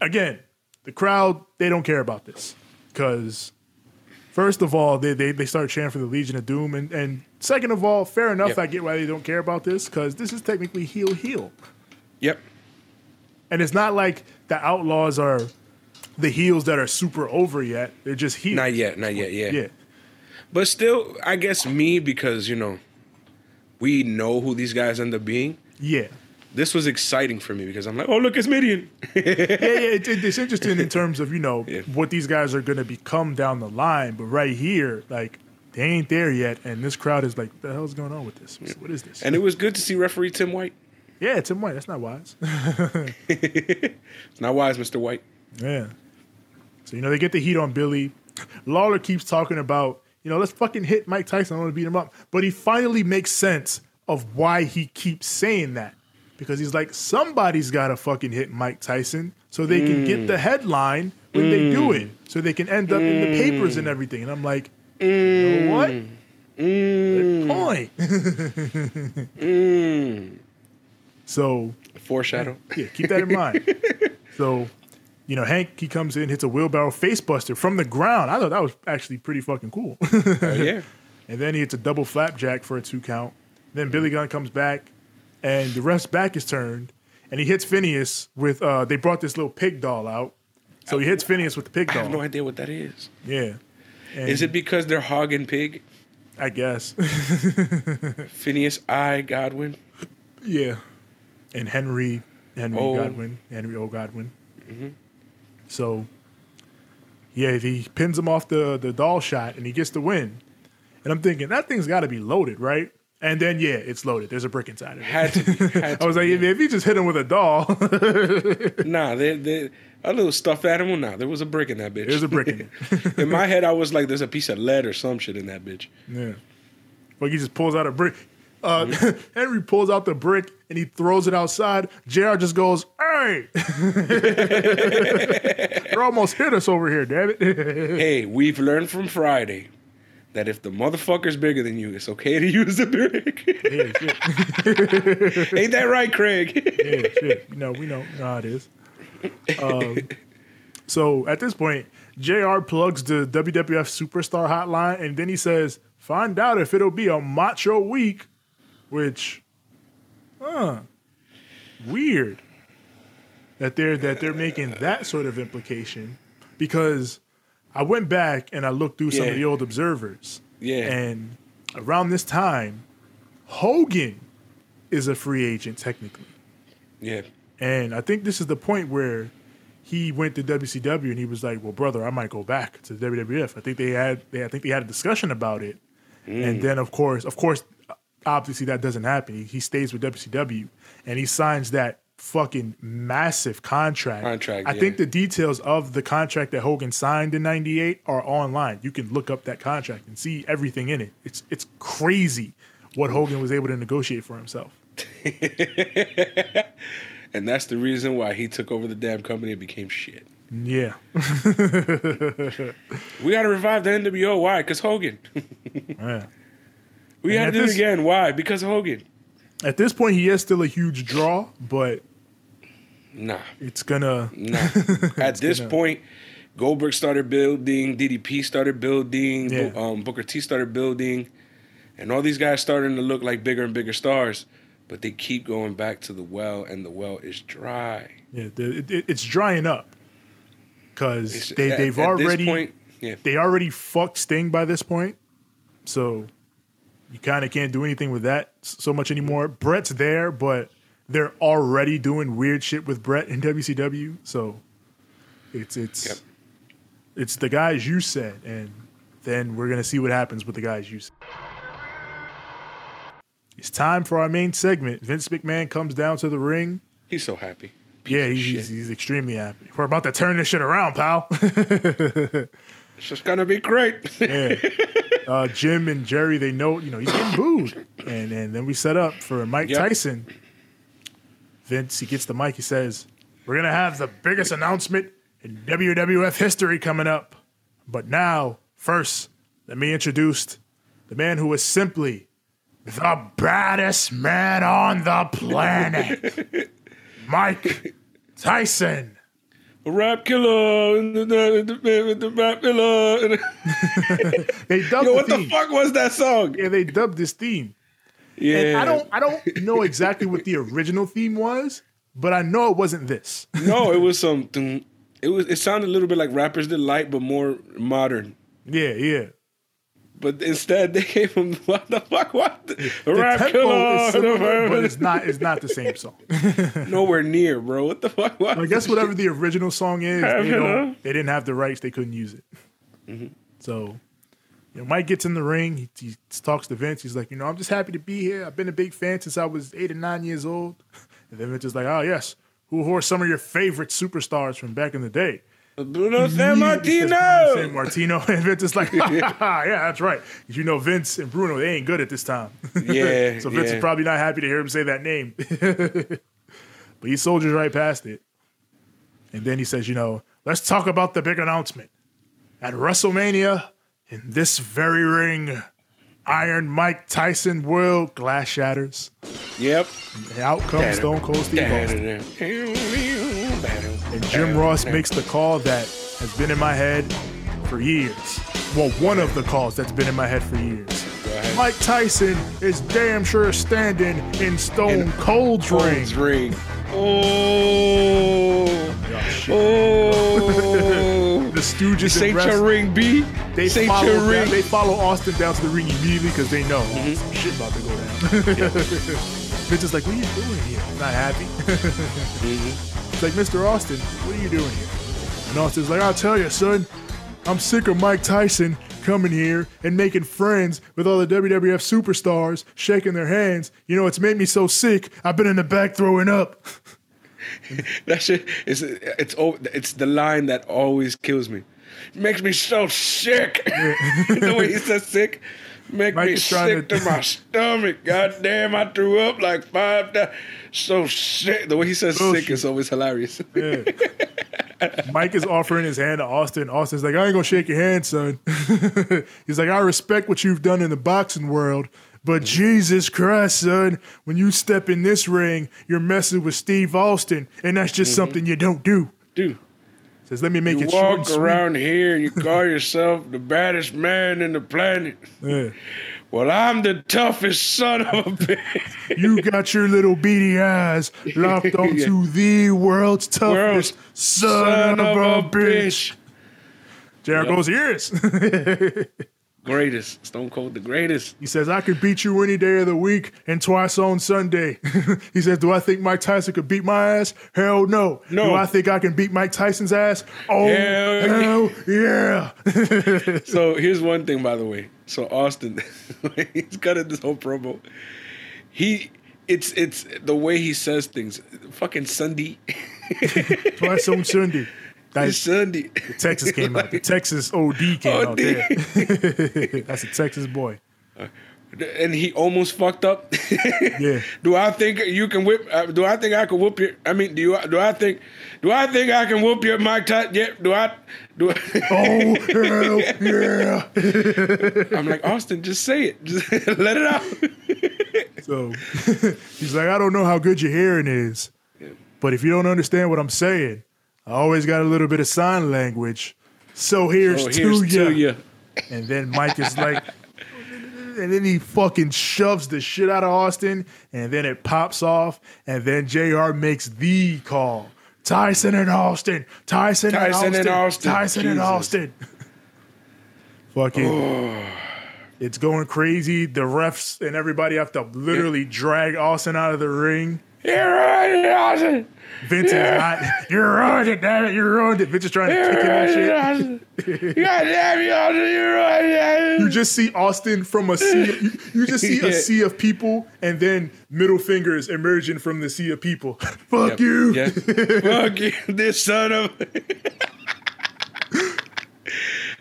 again, the crowd, they don't care about this. Because, first of all, they, they, they start chanting for the Legion of Doom. And, and second of all, fair enough, Yep. I get why they don't care about this. Because this is technically heel heel. Yep. And it's not like the Outlaws are the heels that are super over yet. They're just heel. Not yet. Not yet. Yeah. Yeah. But still, I guess me because you know, we know who these guys end up being. Yeah. This was exciting for me because I'm like, oh look, it's Mideon. yeah, yeah, it, it- it's interesting in terms of you know Yeah. what these guys are going to become down the line, but right here, like they ain't there yet, and this crowd is like, the hell's going on with this? What is this?" and it was good to see referee Tim White. Yeah, Tim White. That's not wise. It's not wise, Mr. White. yeah. So you know they get the heat on Billy. Lawler keeps talking about you know let's fucking hit Mike Tyson. I want to beat him up, but he finally makes sense of why he keeps saying that because he's like somebody's got to fucking hit Mike Tyson so they can get mm. the headline when they do mm. it, so they can end up in the papers and mm. everything. And I'm like, you know what? Good point. so Foreshadow. yeah, keep that in mind. so, you know, Hank he comes in, hits a wheelbarrow facebuster from the ground. I thought that was actually pretty fucking cool. Oh, yeah. and then he hits a double flapjack for a two count. Then Billy Gunn comes back, and the ref's back is turned, and he hits Phineas with. uh They brought this little pig doll out, so he hits Phineas with the pig doll. I have no idea what that is. Yeah, and Is it because they're hog and pig? I guess. Phineas I Godwin. Yeah. And Henry, Henry Oh. Godwin, Henry O. Godwin. Mm-hmm. So, yeah, if he pins him off the, the doll shot and he gets the win. And I'm thinking, that thing's got to be loaded, right? And then, yeah, it's loaded. There's a brick inside of it. Had to be. Had I was to like, be. if, if you just hit him with a doll, Nah, they, they, a little stuffed animal. Nah, there was a brick in that bitch. there's a brick in it. in my head, I was like, there's a piece of lead or some shit in that bitch. Yeah. Like he just pulls out a brick. Uh, Henry pulls out the brick and he throws it outside. JR just goes, hey! They're almost hit us over here, damn it. Hey, we've learned from Friday that if the motherfucker's bigger than you, it's okay to use the brick. yeah, shit. Ain't that right, Craig? Yeah, shit. You know, we know, how it is. Um, so at this point, JR plugs the WWF Superstar Hotline and then he says, find out if it'll be a macho week, which, huh, weird that they're that they're making that sort of implication because I went back and I looked through some of the old observers. Yeah. And around this time, Hogan is a free agent technically. yeah. And I think this is the point where he went to WCW and he was like, "Well, brother, I might go back to WWF." I think they had, they, I think they had a discussion about it, and mm. then of course, of course, obviously that doesn't happen. He, he stays with WCW and he signs that fucking massive contract. Contract, I yeah. think the details of the contract that Hogan signed in '98 are online. You can look up that contract and see everything in it. It's it's crazy what Hogan was able to negotiate for himself. And that's the reason why he took over the damn company and became shit. Yeah. We got to revive the NWO. Why? Because Hogan. yeah. We And to do this- it again. Why? Because of Hogan. At this point, he is still a huge draw, but Nah, it's gonna. nah. At this gonna- point, Goldberg started building, DDP started building, Yeah. Um, Booker T started building, and all these guys starting to look like bigger and bigger stars. But they keep going back to the well, and the well is dry. Yeah, the, it, it- it's drying up because they at- they've at this already point, yeah. they already fucked Sting by this point, so you kind of can't do anything with that so much anymore. Bret's there, but they're already doing weird shit with Brett in WCW, so it's it's Yep. it's the guys you said, and then we're gonna see what happens with the guys you said. It's time for our main segment. Vince McMahon comes down to the ring. He's so happy. Piece Yeah, he's, he's, he's extremely happy. We're about to turn this shit around, pal. It's just gonna be great. yeah. Uh, Jim and Jerry, they know, you know, he's getting booed. And, and then we set up for Mike Yep. Tyson. Vince, he gets the mic. He says, We're going to have the biggest announcement in WWF history coming up. But now First, let me introduce the man who is simply the baddest man on the planet, Mike Tyson. Rap killer, the, the, the, the rap killer. They dubbed Yo, what the the fuck was that song? Yeah, they dubbed this theme. Yeah, And I don't I don't know exactly what the original theme was, but I know it wasn't this. No, it was something. It was. It sounded a little bit like Rappers Delight, but more modern. Yeah, yeah. But instead, they gave him what the fuck? What the, The rap tempo is similar, but it's not it's not the same song. nowhere near, bro. What the fuck? What? I guess whatever the original song is, they, don't, they didn't have the rights, they couldn't use it. Mm-hmm. So, you know, Mike gets in the ring, he, he talks to Vince. He's like, you know, I'm just happy to be here. I've been a big fan since I was eight or nine years old. And then Vince is like, oh yes, who who are some of your favorite superstars from back in the day? Bruno Sammartino. San Martino, and Vince is like, yeah, that's right. you know, Vince and Bruno, they ain't good at this time. Yeah, so Vince yeah. is probably not happy to hear him say that name. but he soldiers right past it. And then he says, you know, let's talk about the big announcement. At WrestleMania, in this very ring, Iron Mike Tyson World Glass Shatters. Yep. And out comes Stone Cold Steve Austin. And Jim Ross makes the call that has been in my head for years. Well, one of the calls that's been in my head for years. Mike Tyson is damn sure standing in Stone Cold's ring. Cold's ring. Oh. Oh. Oh. The Stooges This and ain't rest- your ring, B. they This follow your ring. they follow Austin down to the ring immediately because they know Mm-hmm. oh, some shit about to go down. Vince is like, "What are you doing here? Not happy." Mm-hmm. It's like, "Mr. Austin, what are you doing here?" And Austin's like, "I'll tell you, son. I'm sick of Mike Tyson coming here and making friends with all the WWF superstars, shaking their hands. You know, it's made me so sick. I've been in the back throwing up." That shit is it's it's the line that always kills me. It Makes me so sick. the way he says sick. Make Mike me sick to- to, my stomach. God damn, I threw up like five times. So sick. The way he says sick is always hilarious. Yeah. Mike is offering his hand to Austin. Austin's like, I ain't gonna shake your hand, son. He's like, I respect what you've done in the boxing world, but mm-hmm. Jesus Christ, son, when you step in this ring, you're messing with Steve Austin, and that's just mm-hmm. something you don't do. Dude, Says, let me make you it short walk sweet. around here and you call yourself the baddest man in the planet. Yeah. Well, I'm the toughest son of a bitch. You got your little beady eyes locked onto the world's toughest World's son, of, a bitch. Jericho's ears. Greatest. Stone Cold, the greatest. He says, I could beat you any day of the week and twice on Sunday. he says, Do I think Mike Tyson could beat my ass? Hell no. No. Do I think I can beat Mike Tyson's ass? Oh, Hell hell yeah. So here's one thing, by the way. So Austin, he's cutting this whole promo. He, it's it's the way he says things. Fucking Sunday, twice on Sunday. It's That's, Sunday. Texas came out. The Texas OD came out there. That's a Texas boy. and he almost fucked up. Yeah. do I think you can whip? Uh, do I think I can whoop your? I mean, do you? Do I think? Do I think I can whoop your Mike Tyson? Yeah. Do I? Do I? Oh, hell yeah. I'm like Austin. Just say it. Just let it out. So he's like, I don't know how good your hearing is, but if you don't understand what I'm saying, I always got a little bit of sign language. So here's, Oh, here's to to you. And then Mike is like, and then he fucking shoves the shit out of Austin, and then it pops off, and then JR makes the call. Tyson and Austin. Tyson, Tyson and and Austin. Austin. Tyson and Austin. fucking. It's going crazy. The refs and everybody have to literally drag Austin out of the ring. You're right, Austin. Vince is not. You're ruined it, damn it. You're ruined it. Vince is trying to kick him and shit. God damn you, Austin. You're right. You just see Austin from a sea. You, you just see a sea of people, and then middle fingers emerging from the sea of people. Fuck you. Yeah. Fuck you, this son of.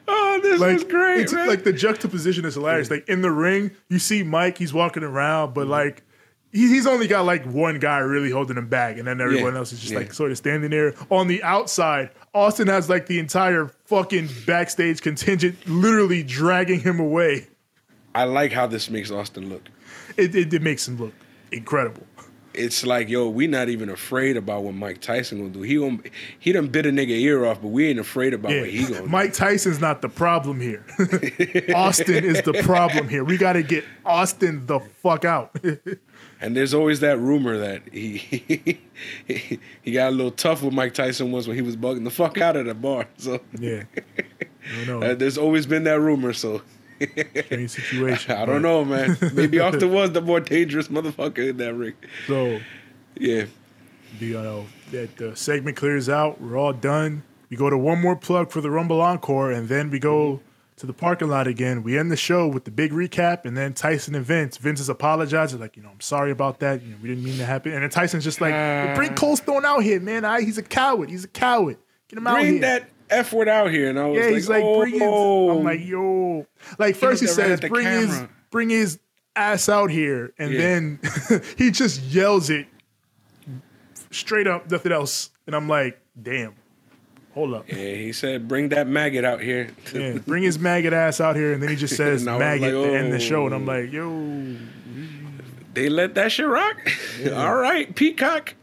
oh, this Like, was great, man. like the juxtaposition is hilarious. Like in the ring, you see Mike, he's walking around, Mm-hmm. but like he- he's only got like one guy really holding him back, and then everyone Yeah, else is just yeah. like sort of standing there. On the outside, Austin has like the entire fucking backstage contingent literally dragging him away. I like how this makes Austin look. It, it, it makes him look incredible. It's like, yo, we not even afraid about what Mike Tyson gonna do. He gonna, he done bit a nigga ear off, but we ain't afraid about what he gonna do. Mike Tyson's not the problem here. Austin is the problem here. We got to get Austin the fuck out. And there's always that rumor that he he got a little tough with Mike Tyson once when he was bugging the fuck out of the bar. So yeah. I uh, know. there's always been that rumor. So Strange situation. I don't know, man. Maybe Austin was the more dangerous motherfucker in that ring. So Yeah. the uh, that the segment clears out. We're all done. We go to one more plug for the Rumble Encore, and then we go to the parking lot again. We end the show with the big recap, and then Tyson and Vince. Vince is apologizing, like, you know, I'm sorry about that. You know, we didn't mean to happen. And then Tyson's just like, bring Cold Stone out here, man. I, he's a coward. He's a coward. Get him out Bring here. Bring that F word out here. And I was yeah, like, he's like, oh, bring his. Oh. I'm like, yo. Like first he says, bring his, bring his ass out here, and Yeah. then he just yells it straight up, nothing else. And I'm like, damn, hold up. yeah, he said, bring that maggot out here. Yeah, bring his maggot ass out here, and then he just says maggot like, to end the show, and oh. I'm like, yo, They let that shit rock. All right, Peacock.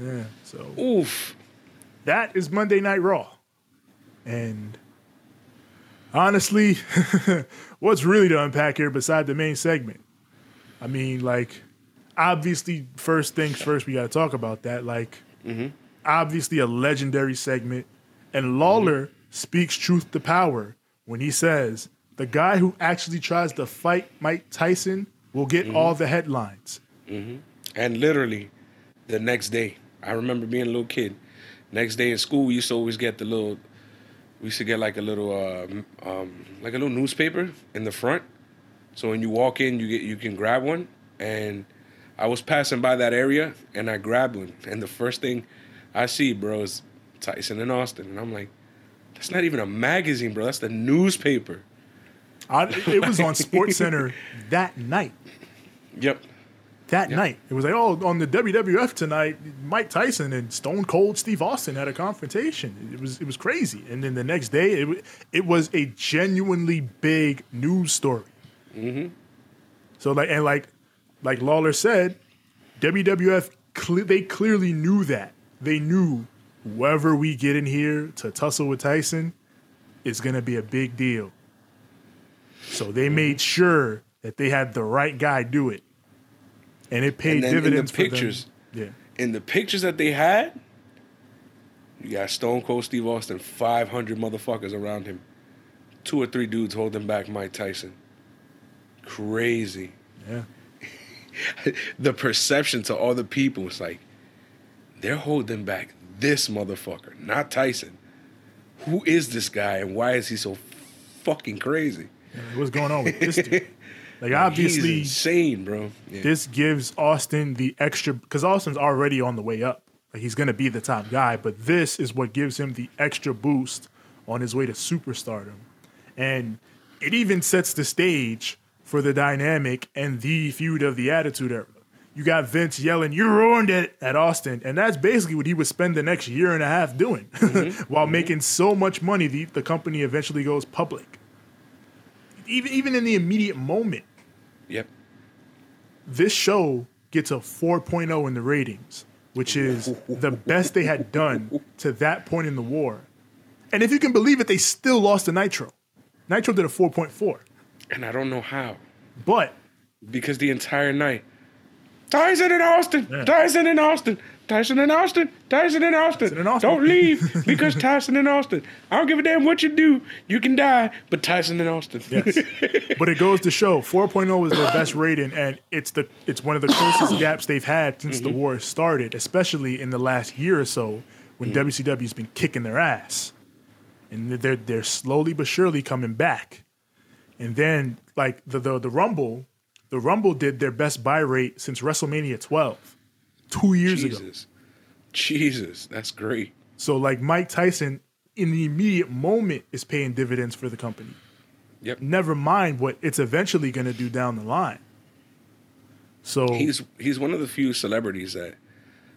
yeah. So Oof. that is Monday Night Raw, and honestly, what's really to unpack here beside the main segment? I mean, like, obviously, first things first, we got to talk about that. Like, mm-hmm. Obviously, a legendary segment, and Lawler speaks truth to power when he says the guy who actually tries to fight Mike Tyson will get all the headlines. And literally, the next day, I remember being a little kid. Next day in school, we used to always get the little. We used to get like a little, uh, um, like a little newspaper in the front. So when you walk in, you get you can grab one. And I was passing by that area, and I grabbed one. And the first thing I see, bro, is Tyson and Austin, and I'm like, that's not even a magazine, bro. That's the newspaper. I, it was on SportsCenter that night. Yep. that night. It was like, oh, on the WWF tonight, Mike Tyson and Stone Cold Steve Austin had a confrontation. It was it was crazy. And then the next day, it it was a genuinely big news story. Mm-hmm. So like and like like Lawler said, WWF cle- they clearly knew that. They knew whoever we get in here to tussle with Tyson is going to be a big deal. So they mm-hmm. made sure that they had the right guy do it and it paid And then in the dividends pictures- for them. in the pictures that they had, you got Stone Cold Steve Austin, 500 motherfuckers around him. Two or three dudes holding back Mike Tyson. Crazy. Yeah, yeah. The perception to all the people is like, they're holding back this motherfucker, not Tyson. Who is this guy and why is he so fucking crazy? Like, What's going on with this dude? Like He's obviously, insane, bro. Yeah. this gives Austin the extra because Austin's already on the way up. Like he's gonna be the top guy, but this is what gives him the extra boost on his way to superstardom. And it even sets the stage for the dynamic and the feud of the Attitude Era. You got Vince yelling, "You ruined it" at Austin, and that's basically what he would spend the next year and a half doing, mm-hmm. while mm-hmm. making so much money. The the company eventually goes public. Even even in the immediate moment, Yep. this show gets a 4.0 in the ratings, which is the best they had done to that point in the war. And if you can believe it, they still lost to Nitro. Nitro did a 4.4. And I don't know how. But because the entire night, Tyson and Austin, Tyson and Austin, Tyson and Austin, Tyson and Austin, and Austin. don't leave because Tyson and Austin. I don't give a damn what you do, you can die, but Tyson and Austin. yes. but it goes to show 4.0 is their best rating and it's the it's one of the closest gaps they've had since the mm-hmm. war started, especially in the last year or so when mm. WCW's been kicking their ass. And they're they're slowly but surely coming back. And then like the the, the Rumble, the Rumble did their best buy rate since WrestleMania 12, two years ago. Jesus, Jesus, that's great. So like Mike Tyson in the immediate moment is paying dividends for the company. Yep. Never mind what it's eventually going to do down the line. So He's he's one of the few celebrities that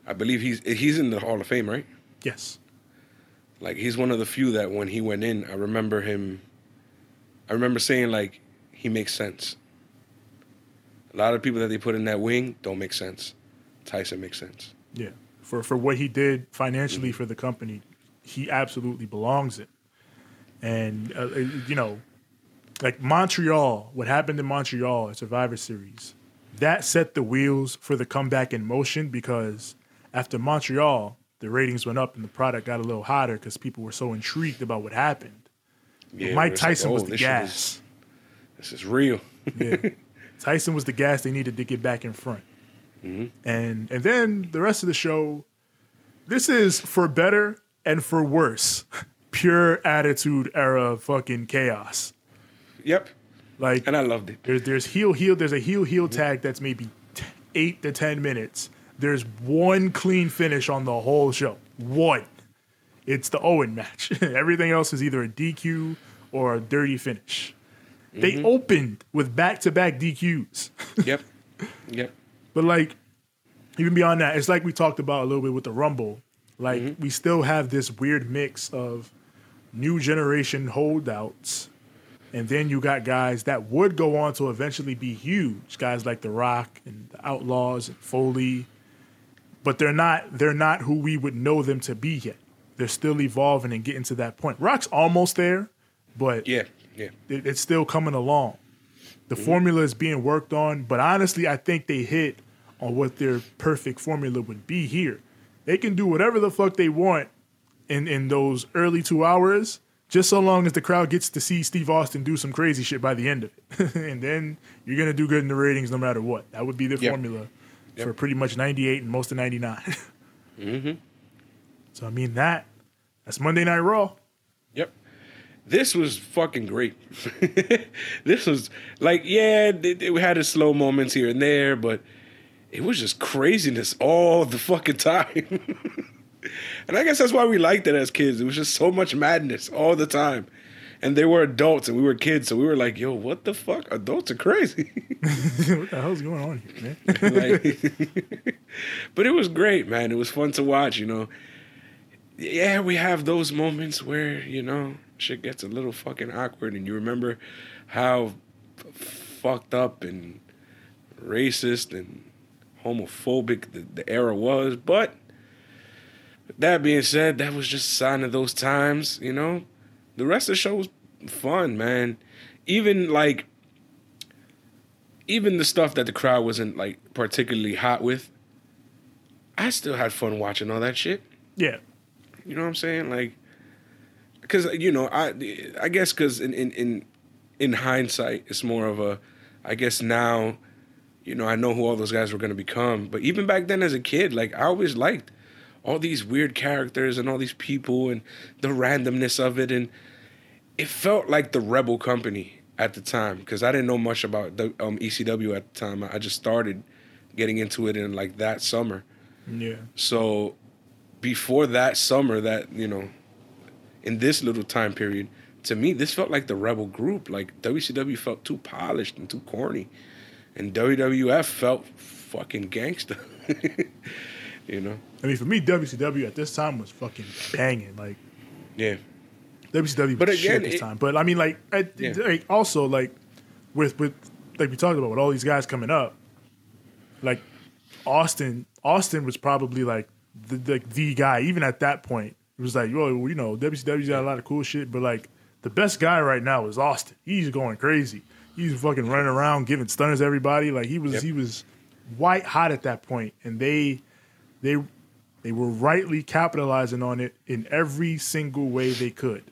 I believe he's he's in the Hall of Fame, right? yes, Like he's one of the few that when he went in, I remember him. I remember saying like, he makes sense. A lot of people that they put in that wing don't make sense. Tyson makes sense. yeah. For for what he did financially Mm-hmm. for the company, he absolutely belongs it. And uh, uh, you know, like Montreal, what happened in Montreal at Survivor Series, that set the wheels for the comeback in motion because after Montreal, the ratings went up and the product got a little hotter because people were so intrigued about what happened. Yeah, Mike it's like, Tyson oh, was the this gas. is- This is real. Yeah. Tyson was the gas they needed to get back in front. Mm-hmm. And and then the rest of the show, this is for better and for worse. Pure attitude era fucking chaos. Yep. Like And I loved it. there's there's heel heel there's a heel heel tag that's maybe t- eight to ten minutes. There's one clean finish on the whole show. One. It's the Owen match. Everything else is either a DQ or a dirty finish. They mm-hmm. opened with back to back DQs. Yep. Yep. But like, even beyond that, it's like we talked about a little bit with the Rumble. Like mm-hmm. we still have this weird mix of new generation holdouts, and then you got guys that would go on to eventually be huge, guys like The Rock and the Outlaws and Foley. But they're not they're not who we would know them to be yet. They're still evolving and getting to that point. Rock's almost there, but Yeah. Yeah. it, it's still coming along. The formula is being worked on, but honestly, I think they hit on what their perfect formula would be here. They can do whatever the fuck they want in in those early two hours, just so long as the crowd gets to see Steve Austin do some crazy shit by the end of it, and then you're gonna do good in the ratings no matter what. That would be the Yep. formula for pretty much 98 and most of 99. mm-hmm. So I mean that that's Monday Night Raw. Yep. This was fucking great. this was like, yeah, it, it had its slow moments here and there, but it was just craziness all the fucking time. and I guess that's why we liked it as kids. It was just so much madness all the time. And they were adults and we were kids, so we were like, yo, what the fuck? Adults are crazy. what the hell's going on here, man? like, but it was great, man. It was fun to watch, you know. Yeah, we have those moments where, you know, shit gets a little fucking awkward and you remember how fucked up and racist and homophobic the, the era was. But that being said, that was just a sign of those times, you know. The rest of the show was fun, man. Even like even the stuff that the crowd wasn't like particularly hot with, I still had fun watching all that shit. yeah, You know what I'm saying? Like, because you know, I I guess because in, in in in hindsight, it's more of a, I guess now, you know, I know who all those guys were gonna become. But even back then, as a kid, like I always liked all these weird characters and all these people and the randomness of it, and it felt like the rebel company at the time because I didn't know much about the um, ECW at the time. I just started getting into it in like that summer. yeah. So before that summer, that you know, in this little time period, to me, this felt like the rebel group. Like WCW felt too polished and too corny, and WWF felt fucking gangster. you know? I mean, for me, WCW at this time was fucking banging. Like Yeah. WCW, But was shit again, at this it- time. But I mean, like, I, Yeah. like also like with with like we talked about with all these guys coming up, like Austin. Austin was probably like the the, the guy. Even at that point, it was like, well, you know, WCW's got a lot of cool shit, but like the best guy right now is Austin. He's going crazy. He's fucking running around giving stunners to everybody. Like he was Yep. he was white hot at that point, and they they they were rightly capitalizing on it in every single way they could.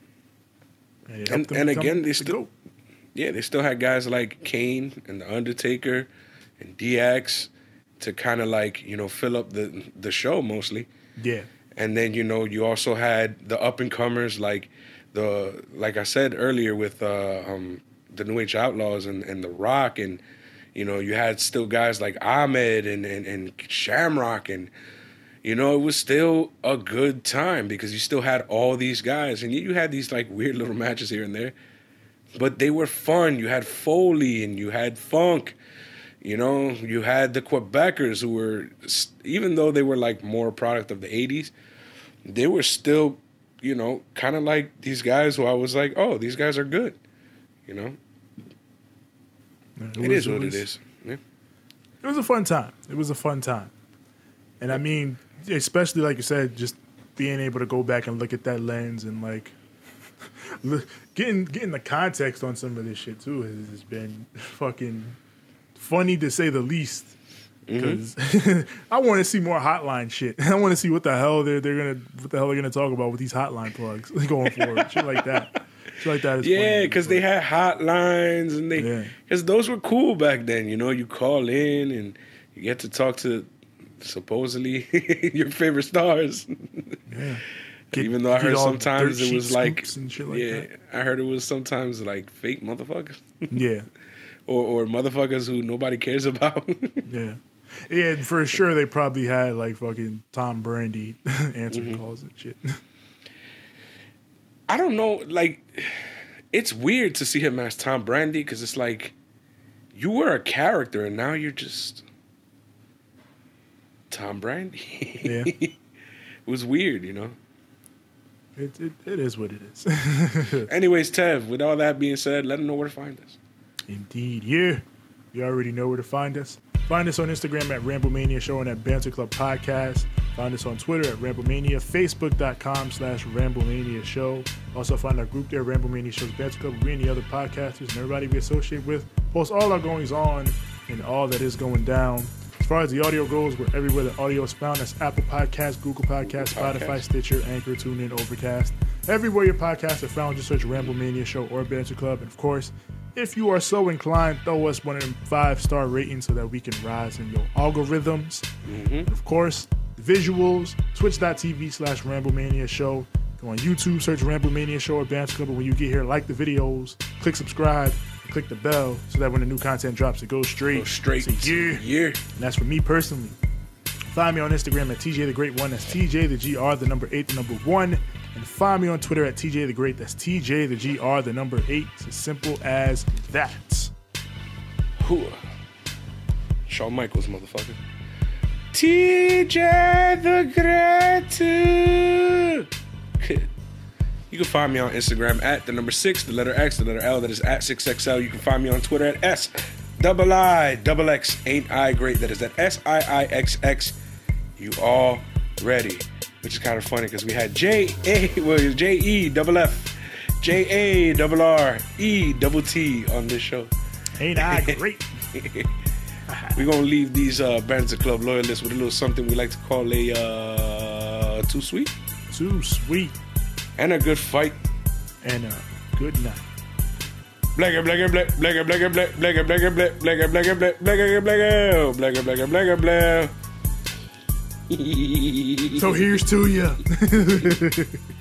And, And- and again, they still- GOAT. Yeah, they still had guys like Kane and The Undertaker and DX to kind of like, you know, fill up the the show mostly. yeah, And then you know you also had the up and comers like the like I said earlier with uh, um, the New Age Outlaws and, and the Rock and you know you had still guys like Ahmed and, and and Shamrock and you know it was still a good time because you still had all these guys and you- had these like weird little matches here and there, but they were fun. You had Foley and you had Funk. You know, you had the Quebecers who were, even though they were like more product of the 80s, they were still, you know, kind of like these guys who I was like, oh, these guys are good. You know, It, it was- is what was- it is. Yeah. It was a fun time. It was a fun time. And I mean, especially like you said, just being able to go back and look at that lens and like look, getting getting the context on some of this shit too has, has been fucking funny to say the least. Mm-hmm. Because I want to see more hotline shit. I want to see what the hell they're they're gonna what the hell they're gonna talk about with these hotline plugs going forward. shit like that. Shit like that Yeah, because they had hotlines and they, because those were cool back then. You know, you call in and you get to talk to supposedly your favorite stars. Yeah. Get- Even though I heard sometimes it was like, like yeah, that. I heard it was sometimes like fake motherfuckers Yeah. or or motherfuckers who nobody cares about. Yeah. Yeah, for sure they probably had like fucking Tom Brandi answering Mm-hmm. calls and shit. I don't know, like it's weird to see him as Tom Brandi because it's like you were a character and now you're just Tom Brandi. Yeah. it was weird, you know. It, it, it is what it is. Anyways, Tev, with all that being said, let them know where to find us. Indeed. Yeah. You already know where to find us. Find us on Instagram at Ramblemania Show and at Banter Club Podcast. Find us on Twitter at Ramblemania, Facebook.com slash Ramblemania Show. Also find our group there, Ramblemania Show's Banter Club, we and the other podcasters and everybody we associate with. Post all our goings on and all that is going down. As far as the audio goes, we're everywhere the audio is found. That's Apple Podcasts, Google Podcasts, Google Spotify, Stitcher, Anchor, TuneIn, Overcast. Everywhere your podcasts are found, just search Ramblemania Show or Banter Club. And of course, if you are so inclined, throw us one of them five star ratings so that we can rise in your algorithms. And of course, visuals, twitch.tv slash Ramblemania Show. Go on YouTube, search Ramblemania Show or Banter Club. When you get here, like the videos, click subscribe, click the bell so that when the new content drops, it goes straight. Go straight to to you. yeah. And that's for me personally. Find me on Instagram at TJ the Great One. That's TJ the GR, the number eight, the number one. And find me on Twitter at TJ the Great. That's TJ the GR, the number eight. It's as simple as that. Who? Shawn Michaels, motherfucker. TJ the Great. You can find me on Instagram at the number six, the letter X, the letter L, that is at 6XL. You can find me on Twitter at S double I double X ain't I great. That is at S I I X X. You all ready? Which is kind of funny because we had J A well J E double F J A double R E double T on this show. Ain't I great? We're gonna leave these uh Banter Club loyalists with a little something we like to call a uh too sweet Too sweet. and a good fight. And uh, good night. Blagger, blagger, blagger, blagger, blagger, blagger, blagger, blagger, blagger, blagger, blagger, blagger, blagger, blagger, blagger, blagger, blagger. So here's to ya.